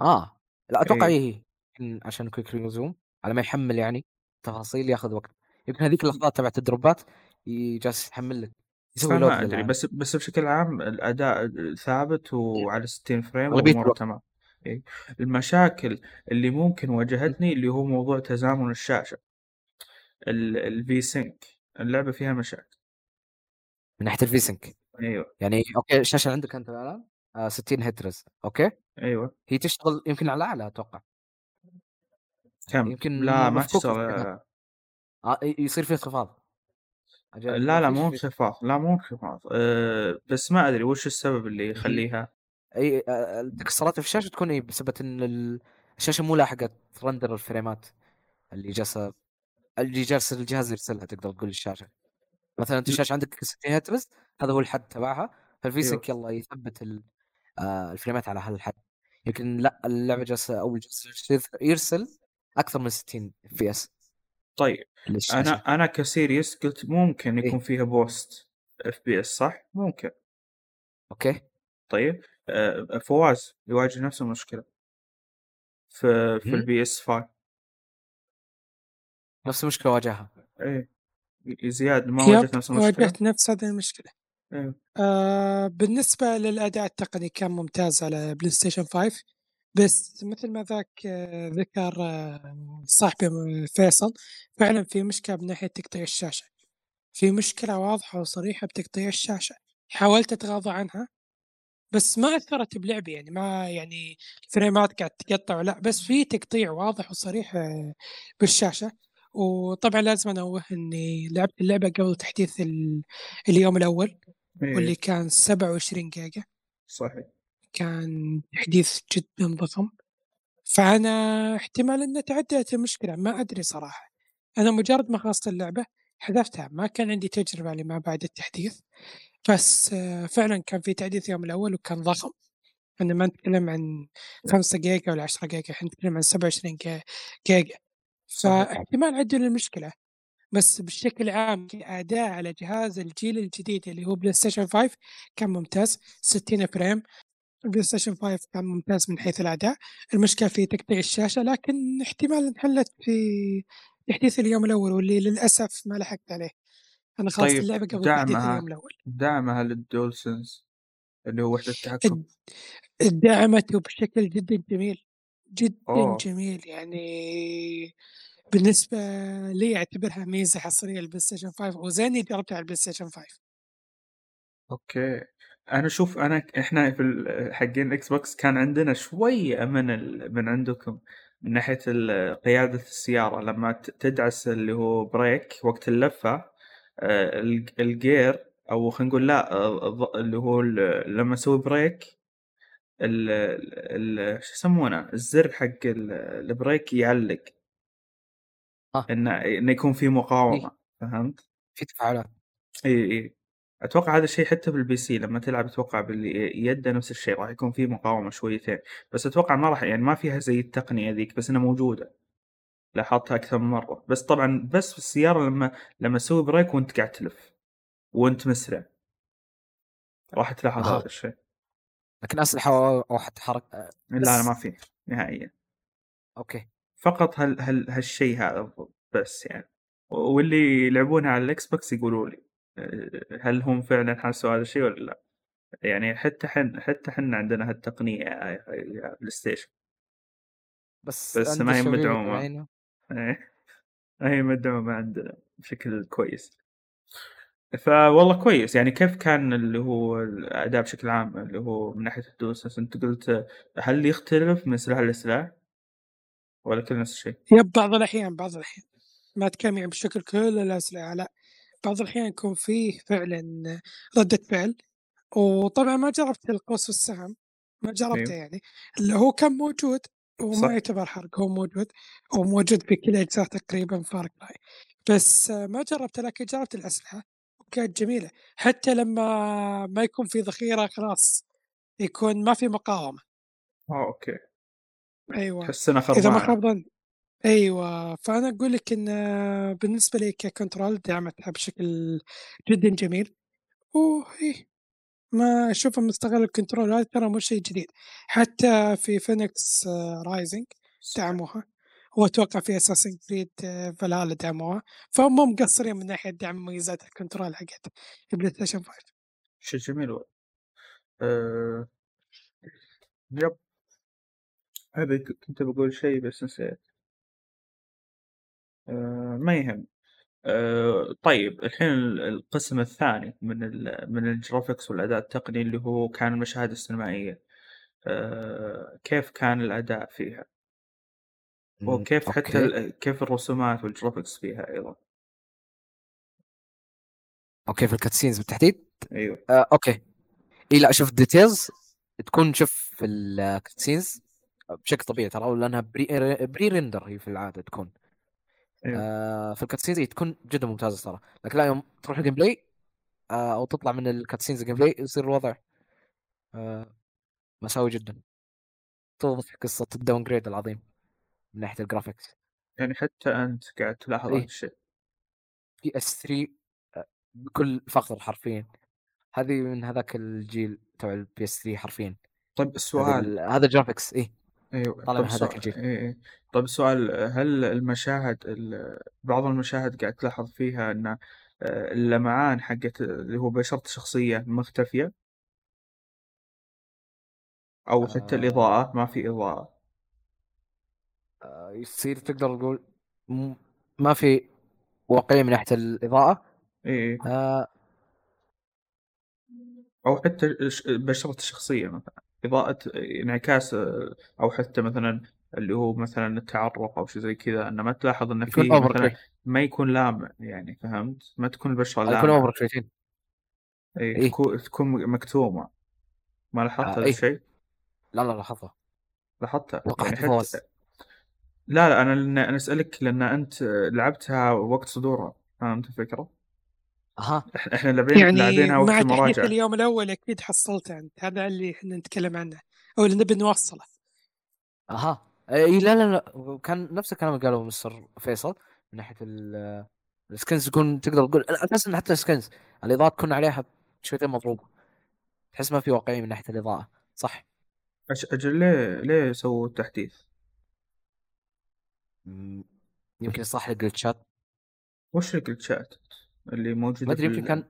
آه. لا أتوقع
إيه.
إيه يمكن عشان quick resume على ما يحمل يعني تفاصيل ياخذ وقت. يمكن هذيك اللحظات تبعت الدروبات جالس يحمل لك. يسوي
فما أدري
للعالم.
بس بس بشكل عام الأداء ثابت وعلى 60 frame
الوقت.
تمام. إيه. المشاكل اللي ممكن واجهتني اللي هو موضوع تزامن الشاشة. ال V-Sync اللعبة فيها مشاكل.
من ناحية الفي سync
أيوه.
يعني okay الشاشة عندك أنت الآن آه 60 هرتز okay؟
أيوه.
هي تشتغل يمكن على أعلى أتوقع.
كم؟
يمكن
لا ما تشتغل.
آه يصير في انخفاض.
لا لا مو انخفاض لا مو انخفاض أه بس ما أدري وش السبب اللي يخليها.
أي آه، التكسرات في الشاشة تكون إيه بسبب إن ال- الشاشة مو لاحقة ترندر الفريمات. اللي جالسة اللي جالس الجهاز يرسلها تقدر تقول الشاشة. مثلا أنت الشاشة عندك 60 هرتز هذا هو الحد تبعها. فال V
أيوه.
Sync يلا يثبت آه، الفريمات على هذا الحد. يمكن لا اللعبة جالسة أو جالسه يرسل أكثر من 60 FPS.
طيب
أنا
أنا ك Series قلت ممكن يكون
إيه.
فيها boost FPS صح؟ ممكن
okay
طيب أه فواز يواجه نفس المشكلة في في. ال PS 5
نفس المشكلة واجهها
إيه زياد ما واجهت نفس المشكلة؟
واجهت نفس هذه المشكلة
إيه.
آه بالنسبة للأداء التقني كان ممتاز على بلاي ستيشن 5 بس مثل ما ذاك آه ذكر آه صاحبي فيصل فعلا في مشكلة من ناحية تقطيع الشاشة. في مشكلة واضحة وصريحة بتقطيع الشاشة. حاولت أتغاضى عنها بس ما أثرت بلعبي يعني ما يعني الفريمات قاعد تقطع لا بس في تقطيع واضح وصريح آه، بالشاشة. وطبعا لازم أنوه إني لعبت اللعبة قبل تحديث ال- اليوم الأول واللي
إيه.
كان 27 جيجا.
صحيح.
كان تحديث جدا ضخم فأنا احتمال أن تعدت المشكلة ما أدري صراحة. أنا مجرد ما خلصت اللعبة حذفتها ما كان عندي تجربة لما بعد التحديث. بس آه، فعلا كان في تحديث يوم الأول وكان ضخم. إحنا ما نتكلم عن 5 جيجا ولا 10 جيجا إحنا نتكلم عن 27 جي- جيجا. فاحتمال عدل المشكلة بس بشكل عام كأداء على جهاز الجيل الجديد اللي هو بلاي ستيشن 5 كان ممتاز. 60 frame. البلاي ستيشن 5 كان ممتاز من حيث الأداء. المشكلة في تقطيع الشاشة لكن احتمال انحلت في تحديث اليوم الأول واللي للأسف ما لحقت عليه. أنا خلصت
طيب،
اللعبة قبل تحديث. اليوم الأول.
دعمها لل DualSense اللي هو وحدة التحكم؟
دعمته بشكل جدا جميل جدا
أوه.
جميل. يعني بالنسبة لي أعتبرها ميزة حصرية للبلاي ستيشن 5 وزين إني جربتها على البلاي ستيشن 5
okay. أنا شوف أنا إحنا في حقين الاكس بوكس كان عندنا شوية من ال... من عندكم من ناحية قيادة السيارة. لما تدعس اللي هو brake وقت اللفة آه، ال- ال gear أو خلينا نقول لا آه، اللي هو لما أسوي brake ال... ال... شو يسمونه؟ الزر حق ال- ال brake يعلق.
آه.
إنه إنه يكون في مقاومة. فهمت؟
في تفاعلات.
اي اي أتوقع هذا الشيء حتى بال PC لما تلعب أتوقع باليد نفس الشيء راح يكون فيه مقاومة شويتين. بس أتوقع ما راح يعني ما فيها زي التقنية ذيك بس إنها موجودة. لاحظتها أكثر من مرة. بس طبعا بس في السيارة لما لما تسوي brake وأنت قاعد تلف وأنت مسرع. راح تلاحظ. هذا الشيء.
لكن أسلحة أو حتى حركه
لا لا ما فيه نهائيا.
okay.
فقط هال هال هالشيء هذا بس يعني. واللي يلعبونها على الاكس بوكس يقولوا لي. هل هم فعلا حسوا هذا الشيء ولا لا؟ يعني حتى حن حتى حنا عندنا يا بلاي ستيشن
بس
بس
عند
ما هي مدعومة. إيه. هي مدعومة عندنا بشكل كويس. فوالله كويس. يعني كيف كان اللي هو الأداء بشكل عام؟ اللي هو من ناحية ال DualSense أنت قلت هل يختلف من سلاح لسلاح؟ ولا كل نفس الشيء؟
يب بعض الأحيان بعض الأحيان. ما أتكلم يعني بشكل كل الأسلحة لا. بعض الأحيان يكون فيه فعلا ردة فعل وطبعا ما جربت القوس والسهم ما جربته
أيوه.
يعني اللي هو كان موجود
صح.
وما يعتبر حرق هو موجود هو موجود في كل أجزاء تقريبا فار كراي بس آه، ما جربته لكن جربت الأسلحة وكانت جميلة. حتى لما ما يكون في ذخيرة خلاص يكون ما في مقاومة.
آه okay.
أيوه.
تحس انها
إذا ما
خربانه
خاب ظني أيوه فأنا أقول لك إن آه، بالنسبة لي ك control دعمتها بشكل جدا جميل. وإيه ما أشوفه مستغل ال control هذا ترى مو شيء جديد. حتى في Fenyx Rising دعموها وأتوقع في Assassin's Creed Valhalla دعموها فهم مو مقصرين من ناحية دعم مميزات ال control حقت البلاي ستيشن 5
شيء جميل والله. أه... yep. هذا كنت بقول شيء بس نسيت. أه... ما يهم. أه... طيب الحين ال- القسم الثاني من. من ال graphics والأداء التقني اللي هو كان المشاهد السينمائية أه... كيف كان الأداء فيها؟ وكيف حتى
okay.
ال... كيف الرسومات وال graphics فيها أيضا؟
okay في ال cutscenes بالتحديد؟
أيوه.
آه okay. اي لا شوف details تكون شوف في ال cutscenes بشكل طبيعي ترى لأنها pre, pre-render هي في العادة تكون.
أيوه.
آه في ال cutscenes تكون جدا ممتازة ترى لكن لا يوم تروح ال gameplay آه أو تطلع من ال cutscenes ال gameplay يصير الوضع آه مساوي جدا. توضح قصة ال downgrade العظيم من ناحية ال graphics
يعني حتى أنت قاعد تلاحظ. هذا الشيء
PS 3 آه، بكل فخر حرفيا. هذه من هذاك الجيل تبع ال PS 3 حرفيا.
طيب السؤال.
ال- هذا graphics إيه.
أيوه.
طالع من هذاك الجيل.
إيه إيه. طب السؤال هل المشاهد ال- بعض المشاهد قاعد تلاحظ فيها إن آه، اللمعان حقت اللي هو بشرة الشخصية مختفية؟ أو حتى
آه.
الإضاءة ما في إضاءة.
آه، يصير تقدر تقول م- ما في واقعية من ناحية الإضاءة؟
إيه
آه.
أو حتى بشرة الشخصية مثلا. إضاءة انعكاس آه، أو حتى مثلا اللي هو مثلا التعرق أو شيء زي كذا إنه ما تلاحظ
إنه
في مثلا ما يكون لامع يعني فهمت ما تكون البشرة
آه، يكون اوفر شويتين
إيه
إيه.
تكون تكون مكتومة ما لاحظت
آه،
هذا
إيه.
الشيء
لا لا لاحظها
لاحظتها
وقعت
يعني. حتى لا لا أنا لأن أنا أسألك لأن أنت لعبتها وقت صدورها فهمت الفكرة؟
أها.
إحنا إحنا لاعبين
يعني
لاعبينها وقت
مع
المراجعه
اليوم الأول أكيد حصلته أنت هذا اللي إحنا نتكلم عنه أو اللي نبي نوصله.
أها. إي لا لا لا كان نفس الكلام اللي قاله مستر فيصل من ناحية ال- السكنز تكون تقدر تقول إن حتى السكنز الإضاءة تكون عليها شويتين مضروبة. تحس ما في واقعية من ناحية الإضاءة صح؟
أش- أجل ليه ليه سووا التحديث؟
يمكن يصلح الجلتشات
وش الجلتشات اللي موجودة
ما
أدري
يمكن كان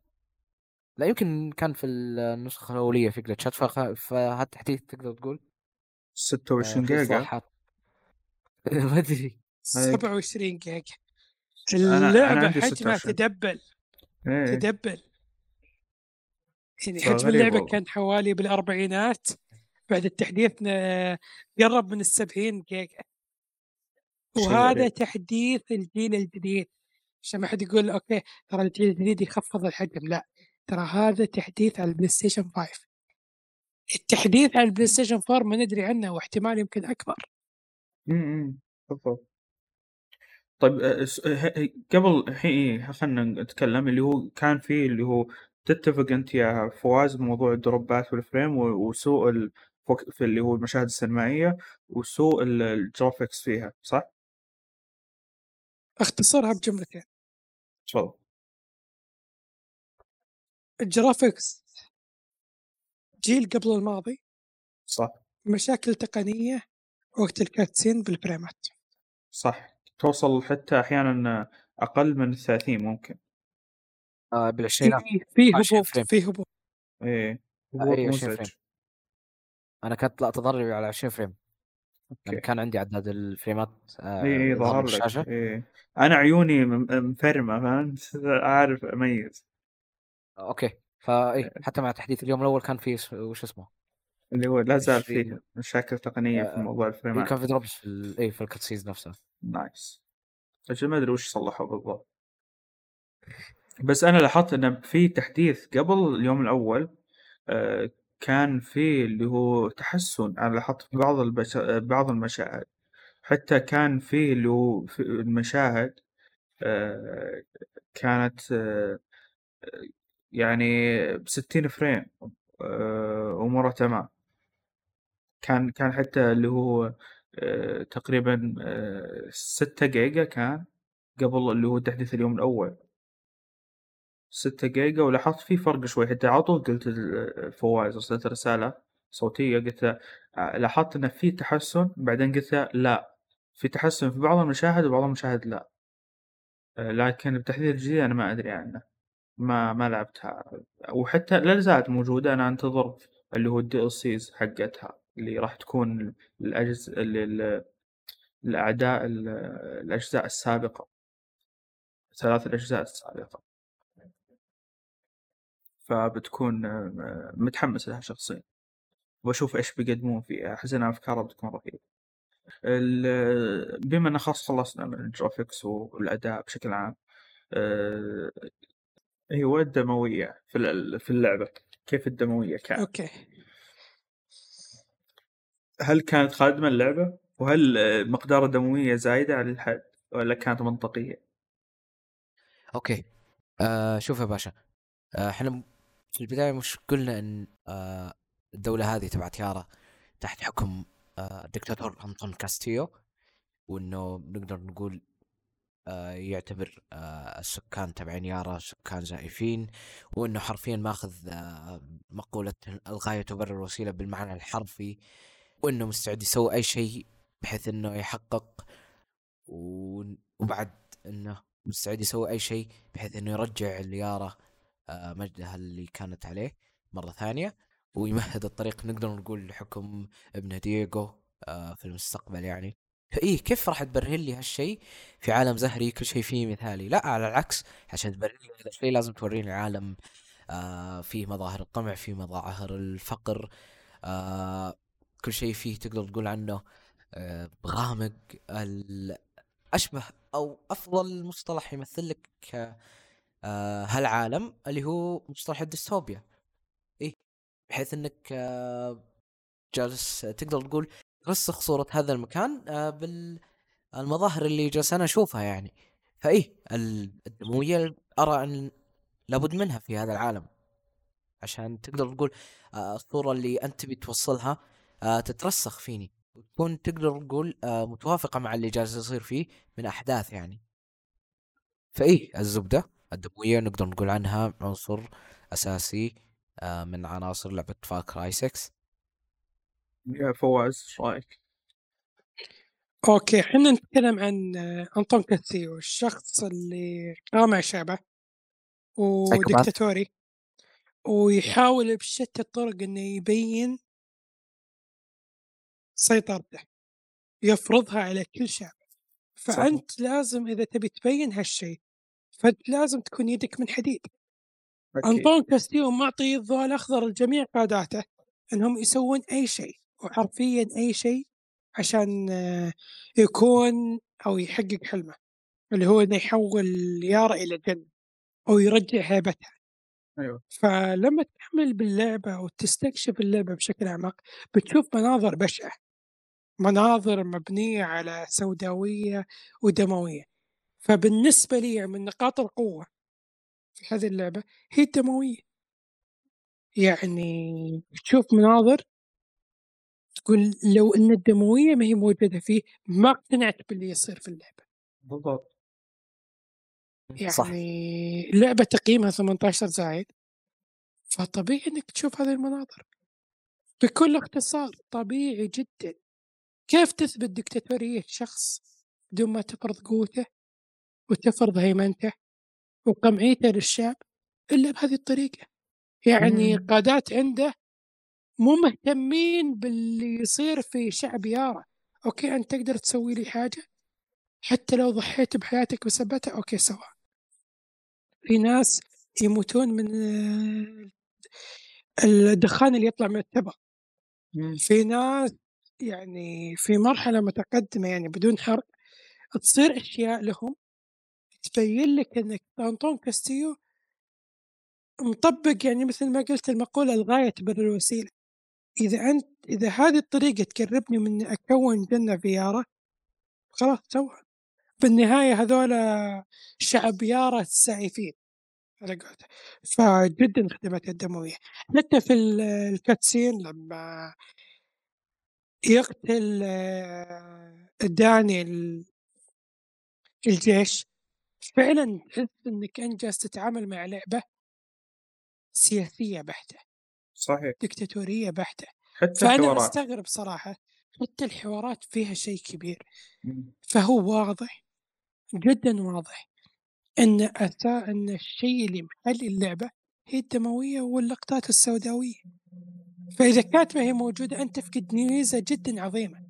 لا يمكن كان في النسخة الأولية في جلتشات فخ... فهالتحديث تقدر تقول. آه،
26
في
جيجا.
ما أدري.
27 جيجا.
عندي
حجمها
16.
تدبل.
إيه
تدبل. يعني حجم
والله.
كان حوالي بالأربعينات. بعد التحديث قرب من السبعين جيجا. وهذا. تحديث الجيل الجديد. عشان ما حد يقول okay ترى الجيل الجديد يخفض الحجم. لا ترى هذا تحديث على البلاي ستيشن 5 التحديث على ال PlayStation 4 ما ندري عنه واحتمال يمكن أكبر.
امم بالضبط. طيب أه، س- ه- ه- قبل الحين خلينا نتكلم اللي هو كان فيه اللي هو تتفق أنت يا فواز بموضوع الدروبات وال frame وسوء ال... في اللي هو المشاهد السينمائية وسوء ال- ال graphics فيها صح؟
أختصرها بجملتين.
تفضل.
ال graphics جيل قبل الماضي.
صح.
مشاكل تقنية وقت ال cutscene بالفريمات
صح. توصل حتى أحيانا أقل من الثلاثين ممكن.
آه بالعشرينات.
في في
20
هبوط. في هبوط.
إيه هبوط
أي 20
مزعج.
frame. أنا كانت لا تظهر على 20 frame.
okay.
كان عندي عداد الفريمات آه
إيه
يظهر
ظهر لك.
بالشاشة
إيه. أنا عيوني م- مفرمة فهمت؟ عارف اميز
okay. فاي حتى مع تحديث اليوم الأول كان في وش اسمه؟
اللي هو لا زال. فيه مشاكل تقنية في
آه،
موضوع
إيه
الفريمات.
كان في drops في اي في ال cutscenes نفسها
nice. أجل ما أدري وش صلحوا بالضبط. بس أنا لاحظت انه في تحديث قبل اليوم الأول آه، كان في اللي هو تحسن أنا لاحظت في بعض البش... بعض المشاهد حتى كان في اللي هو في المشاهد آه، كانت آه، يعني بستين frame آه، امورها تمام. كان كان حتى اللي هو آه، تقريبا آه، ستة جيجا كان قبل اللي هو تحديث اليوم الأول. ستة جيجا ولاحظت في فرق شوي. حتى على طول قلت لفواز أرسلت رسالة صوتية قلت آه، لاحظت إنه في تحسن بعدين قلت لا. في تحسن في بعض المشاهد وبعض المشاهد لا. آه، لكن بتحديث الجديد أنا ما أدري عنه. ما ما لعبتها. وحتى لا زالت موجودة. أنا أنتظر اللي هو ال DLCs حقتها اللي راح تكون الأجزاء الأعداء ال- الأجزاء السابقة. ثلاث الأجزاء السابقة. فبتكون آه، متحمس لها شخصيا. وأشوف إيش بيقدمون فيها أحس إن أفكارها بتكون رهيبة. ال- بما أن خلاص خلصنا من ال graphics والأداء بشكل عام آه، أيوه الدمويه في ال- في اللعبة. كيف الدموية كانت؟
okay.
هل كانت خادمة اللعبة؟ وهل مقدار الدمويه زايدة عن الحد ولا كانت منطقية؟
okay. آه شوف يا باشا. آه، إحنا في البداية مش قلنا إن آه الدولة هذه تبعت يارا تحت حكم آه الدكتاتور أنطون كاستيو وإنه نقدر نقول آه يعتبر آه السكان تبعين يارا سكان زائفين وإنه حرفيا ماخذ آه مقولة الغاية تبرر الوسيلة بالمعنى الحرفي وإنه مستعد يسوي أي شيء بحيث إنه يحقق وبعد إنه مستعد يسوي أي شيء بحيث إنه يرجع ليارا آه، مجدها اللي كانت عليه مرة ثانية. ويمهد الطريق نقدر نقول لحكم ابنه دييغو آه، في المستقبل يعني. فايه كيف راح تبرهن لي هالشيء في عالم زهري؟ كل شيء فيه مثالي. لا على العكس عشان تبرهن لي هذا الشيء لازم توريني عالم آه فيه مظاهر الطمع فيه مظاهر الفقر آه كل شيء فيه تقدر تقول عنه آه غامق أشبه أو أفضل مصطلح يمثل لك آه هالعالم اللي هو مصطلح الديستوبيا. إيه بحيث إنك آه جالس تقدر تقول ترسخ صورة هذا المكان آه بالمظاهر اللي جالس أنا أشوفها يعني. فإيه ال- الدموية أرى أن لابد منها في هذا العالم. عشان تقدر تقول آه الصورة اللي أنت تبي توصلها آه تترسخ فيني. وتكون تقدر تقول آه متوافقة مع اللي جالس يصير فيه من أحداث يعني. فإيه الزبدة. الدموية نقدر نقول عنها عنصر أساسي آه من عناصر لعبة Far Cry 6
يا فواز إيش رأيك؟
okay إحنا نتكلم عن آه، انطون كاستيو الشخص اللي قامع شعبه وديكتاتوري ويحاول بشتى الطرق إنه يبين سيطرته يفرضها على كل شعب. فأنت لازم إذا تبي تبين هالشيء فانت لازم تكون يدك من حديد.
أكيد.
أنطون كاستيو معطي الضوء الأخضر لجميع قاداته إنهم يسوون أي شيء وحرفيا أي شيء عشان آه، يكون أو يحقق حلمه اللي هو إنه يحول يارا إلى جنة أو يرجع هيبتها.
أيوه.
فلما تكمل باللعبة وتستكشف اللعبة بشكل أعمق بتشوف مناظر بشعة. مناظر مبنية على سوداوية ودموية. فبالنسبة لي من نقاط القوة في هذه اللعبة هي الدموية. يعني تشوف مناظر تقول لو إن الدموية ما هي موجودة فيه ما اقتنعت باللي يصير في اللعبة.
بالضبط.
صح.
يعني اللعبة تقييمها 18 زايد فطبيعي إنك تشوف هذه المناظر. بكل اختصار طبيعي جدا. كيف تثبت دكتاتورية شخص بدون ما تفرض قوته؟ وتفرض هيمنته وقمعيته للشعب إلا بهذه الطريقة. يعني
مم.
قادات عنده مو مهتمين باللي يصير في شعب يارا okay أنت تقدر تسوي لي حاجة؟ حتى لو ضحيت بحياتك بسبتها okay سوا. في ناس يموتون من آه، الدخان اللي يطلع من التبغ. في ناس يعني في مرحلة متقدمة يعني بدون حرق تصير أشياء لهم تبين لك أنك أنطون كاستيو مطبق يعني مثل ما قلت المقولة الغاية تبرر الوسيلة إذا أنت إذا هذه الطريقة تقربني من أكون جنة في يارا خلاص سوى بالنهاية هذولا شعب يارا السعيفين على قولته فجدا خدمت الدموية. حتى في ال- الكاتسين لما يقتل آه، داني ال- الجيش فعلا تحس انك انت جالس تتعامل مع لعبة سياسية بحتة
صحيح.
دكتاتورية بحتة.
حتى
فأنا
الحوارات.
أستغرب صراحة حتى الحوارات فيها شيء كبير. فهو واضح جدا واضح إن أسا إن الشيء اللي محل اللعبة هي الدموية واللقطات السوداوية. فإذا كانت ما هي موجودة أنت تفقد ميزة جدا عظيمة.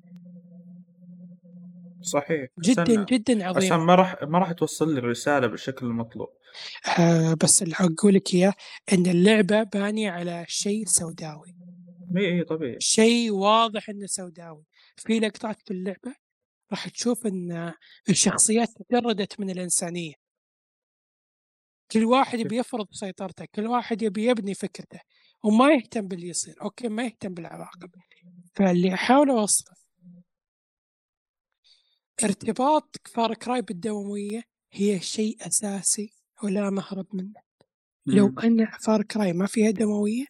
صحيح
جدا
عشان
جدا
عشان
عظيمة
ما راح ما راح توصل لي الرسالة بالشكل المطلوب.
آه بس اللي أقول لك إياه إن اللعبة بانية على شيء سوداوي.
إي إي طبيعي.
شيء واضح إنه سوداوي. في لقطات في اللعبة راح تشوف إن الشخصيات تجردت من الإنسانية. كل واحد يبي يفرض سيطرته كل واحد يبي يبني فكرته وما يهتم باللي يصير. okay ما يهتم بالعواقب. فاللي أحاول اوصله ارتباط Far Cry بالدموية هي شيء أساسي ولا مهرب منه لو. أن Far Cry ما فيها دموية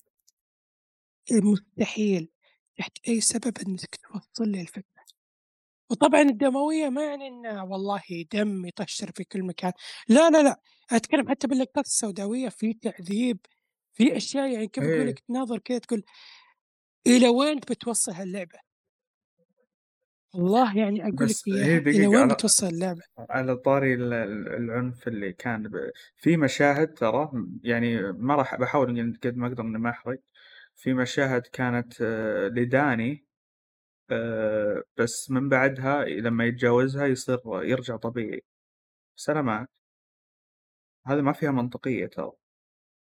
مستحيل تحت أي سبب أنك توصل لي الفكرة وطبعا الدموية ما يعني أنه والله دم يطشر في كل مكان لا لا لا أتكلم حتى باللقطات السوداوية في تعذيب في أشياء يعني كيف أقول
إيه.
لك تناظر كذا تقول إلى وين بتوصل هاللعبة والله يعني أقول لك
دقيقة
وين
على
بتوصل اللعبة؟
على طاري ال- ال- العنف اللي كان ب... في مشاهد ترى يعني ما راح بحاول قد ما أقدر إني ما أحرق. في مشاهد كانت آه، لداني آه، بس من بعدها لما يتجاوزها يصير يرجع طبيعي. بس أنا معك هذه ما فيها منطقية ترى.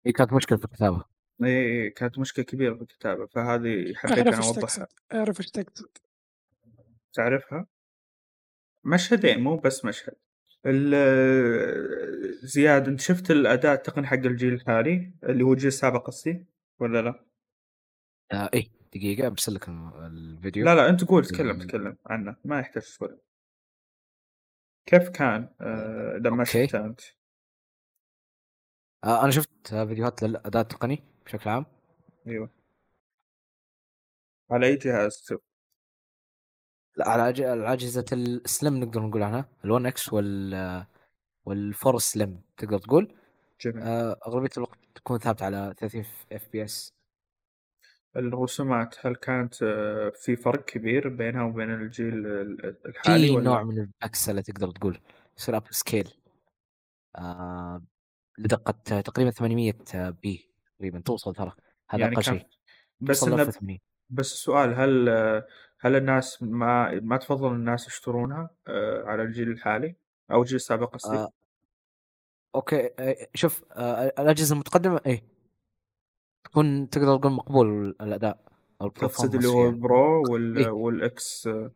هي كانت مشكلة في الكتابة.
إيه كانت مشكلة كبيرة في الكتابة فهذه حبيت أوضحها.
تقصد أعرف إيش تقصد.
تعرفها مشهدين مو بس مشهد ال- زياد أنت شفت الأداء التقني حق الجيل الحالي اللي هو الجيل السابق قصدي ولا لا؟
آه إيه دقيقة برسل لك الفيديو
لا لا أنت قول تكلم تكلم عنه ما يحتاج تسولف كيف كان آه لما
okay.
شفته أنت؟
آه أنا شفت آه، فيديوهات للأداء التقني بشكل عام
أيوه على أي جهاز تشوف؟
على أج- على أجهزة ال slim نقدر نقول عنها ال1 X وال وال four slim تقدر تقول.
جميل.
آه أغلبية الوقت تكون ثابتة على 30 FPS
الرسومات هل كانت آه في فرق كبير بينها وبين الجيل ال- الحالي
في
ولا؟
نوع من البكسله تقدر تقول. يصير upscale آه لدقة تقريبا 800 p تقريبا توصل ترى. هذا
يعني أقل
شيء.
بس
توصل ل
إنه
1080
بس السؤال هل هل الناس ما ما تفضل الناس يشترونها آه، على الجيل الحالي أو الجيل السابق قصدي؟
آه okay آه شوف آه الأجهزة المتقدمة إيه تكون تقدر تقول مقبول الأداء أو
تقصد اللي هو
ال
Pro وال
إيه.
وال X آه،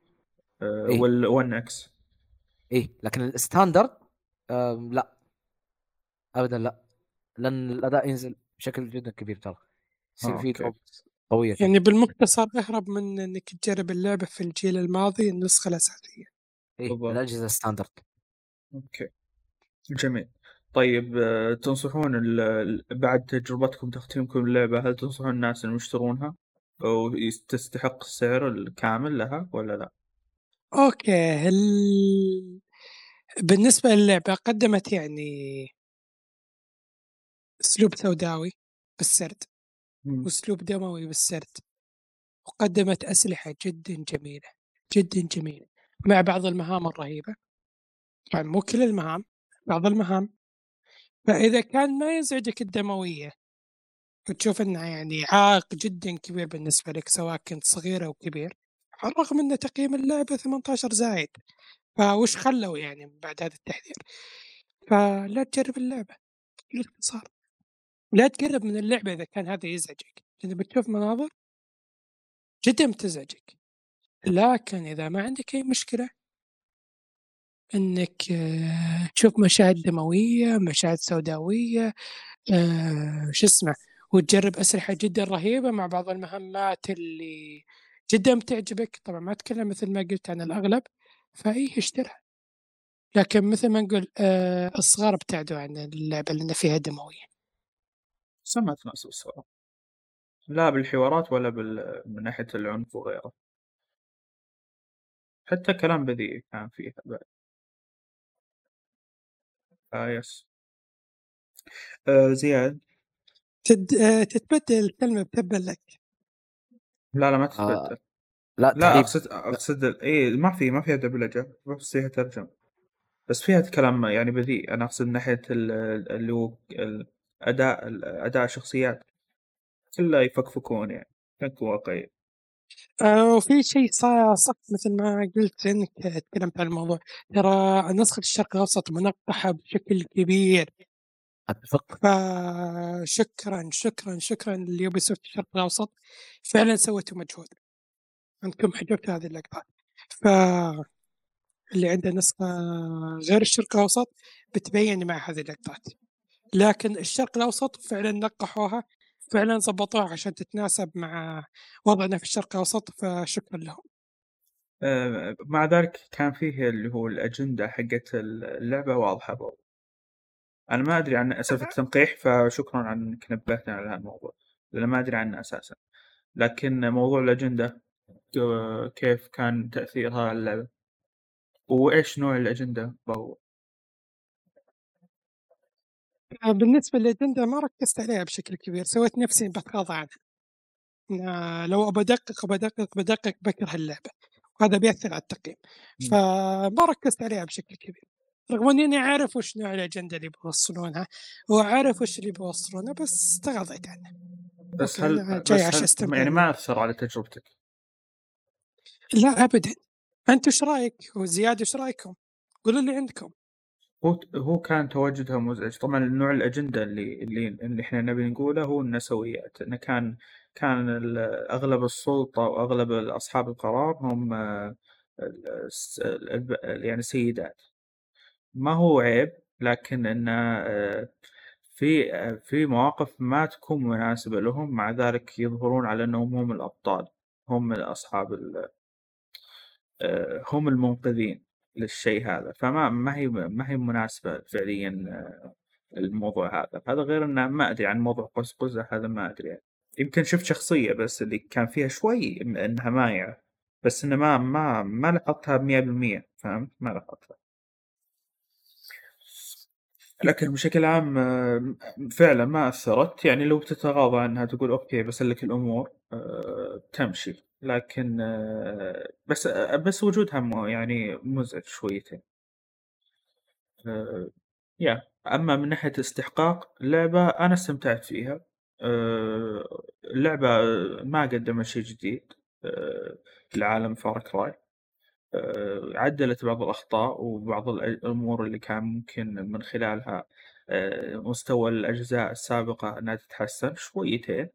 إيه.
وال One
X إيه لكن ال standard آه لا ابدا لا لأن الأداء ينزل بشكل جدا كبير ترى يصير
آه،
فيه. drop قوية
يعني بالمختصر اهرب من انك تجرب اللعبة في الجيل الماضي النسخة الأساسية
إيه
بالضبط.
الأجهزة standard
okay جميل طيب آه، تنصحون بعد تجربتكم تختيمكم اللعبة هل تنصحون الناس إنهم يشترونها وتستحق السعر الكامل لها ولا لا؟
أوكي هل بالنسبة للعبة قدمت يعني أسلوب سوداوي بالسرد. وأسلوب دموي بالسرد وقدمت أسلحة جدا جميلة جدا جميلة. مع بعض المهام الرهيبة. طبعا مو كل المهام بعض المهام. فإذا كان ما يزعجك الدموية وتشوف انها يعني عائق جدا كبير بالنسبة لك سواء كنت صغير أو كبير على الرغم إن تقييم اللعبة 18 زايد. فوش خلوا يعني بعد هذا التحذير؟ فلا تجرب اللعبة. باختصار لا تقرب من اللعبة إذا كان هذا يزعجك لأن بتشوف مناظر جدا بتزعجك لكن إذا ما عندك أي مشكلة إنك آه، تشوف مشاهد دموية مشاهد سوداوية آه، شو اسمه وتجرب أسلحة جدا رهيبة مع بعض المهمات اللي جدا بتعجبك. طبعا ما أتكلم مثل ما قلت عن الأغلب فأي اشترها لكن مثل ما نقول آه، الصغار ابتعدوا عن اللعبة لأن فيها دموية.
بس ما تناسب الصراحة. لا بالحوارات ولا بال... من ناحية العنف وغيره. حتى كلام بذيء كان فيها بعد. آه يس. آه زياد؟
تد... آه، تتبدل الكلمة بتبا لك.
لا لا ما
آه
تتبدل.
لا
لا أقصد أقصد إيه ما في ما فيها دبلجة بس فيها ترجمة. بس فيها كلام يعني بذيء. أنا أقصد من ناحية ال- اللي هو أداء الشخصيات كلها يفكفكون يعني. كانت واقعية
آه، وفي شيء صح مثل ما قلت إنك تكلمت عن الموضوع. ترى نسخة الشرق الأوسط منقحة بشكل كبير.
أتفق.
فشكرا شكرا شكرا ليوبي سوفت الشرق الأوسط. فعلا سويتوا مجهود. انكم حجبتوا هذه اللقطات ف اللي عنده نسخة غير الشرق الأوسط بتبين مع هذه اللقطات. لكن الشرق الأوسط فعلا نقحوها فعلا ضبطوها عشان تتناسب مع وضعنا في الشرق الأوسط فشكرا لهم.
آه، مع ذلك كان فيه اللي هو الأجندة حقت اللعبة واضحة برضه أنا ما أدري عن سالفة التنقيح فشكرا عن إنك نبهتنا على هذا الموضوع لأن ما أدري عنه أساسا. لكن موضوع الأجندة آه، كيف كان تأثيرها على اللعبة؟ وإيش نوع الأجندة برضه
آه، بالنسبة للأجندة ما ركزت عليها بشكل كبير سويت نفسي بتغاضى عنها. آه، لو بدقق بدقق بدقق بكره اللعبة وهذا بيأثر على التقييم.
مم.
فما ركزت عليها بشكل كبير رغم إني عارف وش نوع الأجندة اللي بيوصلونها وعارف وش اللي بيوصلونه بس تغاضيت عنه
بس هل
أنا
بس
جاي عشان
هل
أستمتع
يعني ما أثر على تجربتك؟
لا ابدا. أنتم إيش رأيك؟ وزياد إيش رأيكم؟ قولوا لي عندكم.
هو هو كان تواجدها مزعج. طبعا نوع الأجندة اللي اللي اللي إحنا نبي نقوله هو النسويات. إنه كان كان أغلب السلطة وأغلب أصحاب القرار هم يعني سيدات ما هو عيب لكن آه، في في مواقف ما تكون مناسبة لهم مع ذلك يظهرون على إنهم هم الأبطال هم أصحاب هم المنقذين. للشيء هذا فما ما هي ما هي مناسبة فعليا آه، الموضوع هذا. هذا غير إنه ما أدري عن موضوع قوس قزح هذا ما أدري. يعني. يمكن شفت شخصية بس اللي كان فيها شوي إنها مايعة بس إنه ما ما ما لاحظتها 100% فهمت؟ ما لاحظتها لكن بشكل عام آه، فعلا ما أثرت. يعني لو بتتغاضى عنها تقول okay بسلك الأمور آه، تمشي. لكن بس بس وجودها يعني مزعج شويتين. يا أما من ناحية استحقاق اللعبة أنا استمتعت فيها. اللعبة ما قدمت شيء جديد لعالم Far Cry آه، عدلت بعض الأخطاء وبعض الأمور اللي كان ممكن من خلالها مستوى الأجزاء السابقة أنها تتحسن شويتين.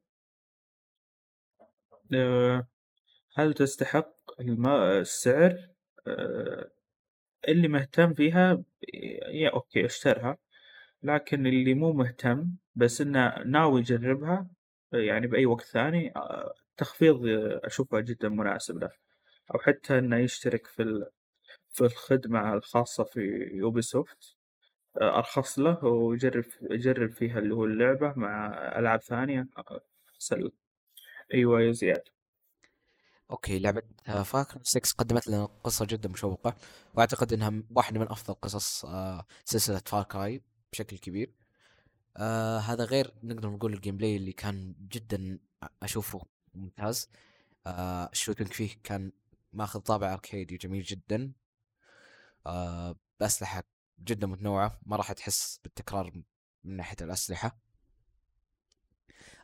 هل تستحق الم- السعر؟ آه، اللي مهتم فيها يا أوكي اشترها لكن اللي مو مهتم بس إنه ناوي يجربها آه، يعني بأي وقت ثاني آه، تخفيض آه، أشوفه جدا مناسب له. أو حتى إنه يشترك في في الخدمة الخاصة في Ubisoft أرخص له ويجرب يجرب فيها اللي هو اللعبة مع ألعاب ثانية. آه، سل أيوة يا زياد.
okay لعبة Far Cry 6 قدمت لنا قصة جدا مشوقة وأعتقد إنها واحدة من أفضل قصص آه، سلسلة Far Cry بشكل كبير. آه هذا غير نقدر نقول ال gameplay اللي كان جدا أشوفه ممتاز. آه ال shooting فيه كان ماخذ طابع اركيدي جميل جدا. بأسلحة جدا متنوعة ما راح تحس بالتكرار من ناحية الأسلحة.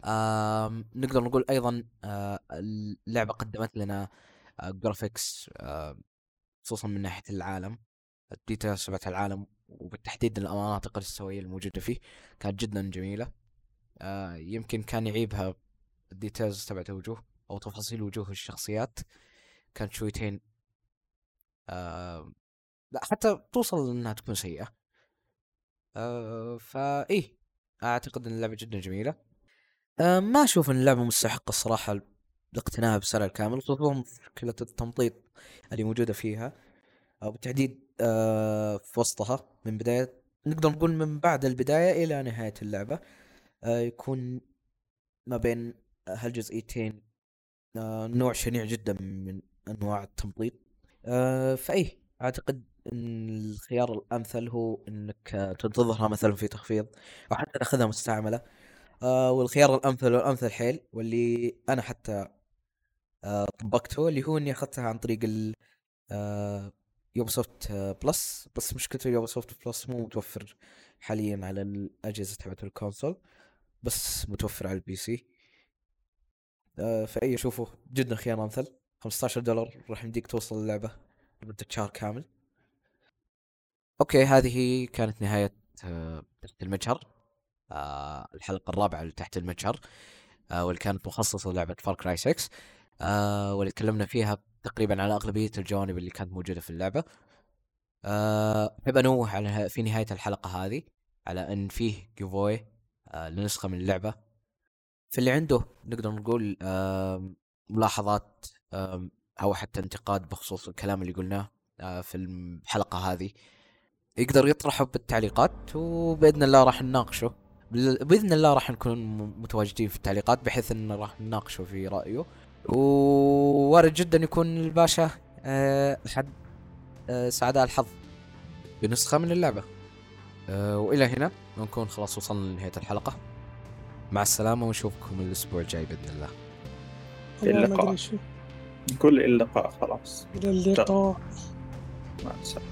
آم، نقدر نقول أيضا آه، اللعبة قدمت لنا آه، graphics آه، خصوصا من ناحية العالم. ال details تبعت العالم وبالتحديد المناطق السويه الموجودة فيه كانت جدا جميلة. آه، يمكن كان يعيبها الديتيلز تبعت الوجوه أو تفاصيل وجوه الشخصيات. كانت شويتين آه، لا حتى توصل إنها تكون سيئة. آه، فايه أعتقد إن اللعبة جدا جميلة. أه ما أشوف إن اللعبة مستحقة الصراحة الاقتناء بسعرها الكامل خصوصا فكره التمطيط اللي موجودة فيها أو بالتحديد أه في وسطها من بداية نقدر نقول من بعد البداية إلى نهاية اللعبة أه يكون ما بين هالجزئيتين أه نوع شنيع جدا من أنواع التمطيط. أه فإيه أعتقد إن الخيار الأمثل هو إنك تنتظرها مثلا في تخفيض أو حتى تأخذها مستعملة. آه والخيار الامثل والامثل حيل واللي أنا حتى آه طبقته اللي هو إني أخذتها عن طريق ال آه Ubisoft آه Plus بس مشكلته Ubisoft Plus مو متوفر حاليا على الأجهزة تبعت ال console بس متوفر على ال PC آه فأي أشوفه جدا خيار امثل 15 دولار راح يمديك توصل اللعبة لمدة شهر كامل. okay هذه كانت نهاية آه المجهر الحلقة الرابعة اللي تحت المجهر آه واللي كانت مخصصة للعبة Far Cry 6 آه واللي تكلمنا فيها تقريبا على أغلبية الجوانب اللي كانت موجودة في اللعبة. آه، احب انوه على في نهاية الحلقة هذه على أن فيه جيفوي آه لنسخة من اللعبة. فاللي عنده نقدر نقول ملاحظات أو حتى انتقاد بخصوص الكلام اللي قلناه آه، في الحلقة هذه يقدر يطرحه بالتعليقات وبإذن الله راح نناقشه. بإذن الله راح نكون متواجدين في التعليقات بحيث إن راح نناقشه في رأيه. ووارد جدا يكون الباشا آه، احد آه، سعداء الحظ بنسخة من اللعبة. آه، وإلى هنا نكون خلاص وصلنا لنهاية الحلقة. مع السلامة ونشوفكم الأسبوع الجاي بإذن الله.
ما
اللقاء. نقول اللقاء خلاص.
إلى اللقاء.
مع السلامة.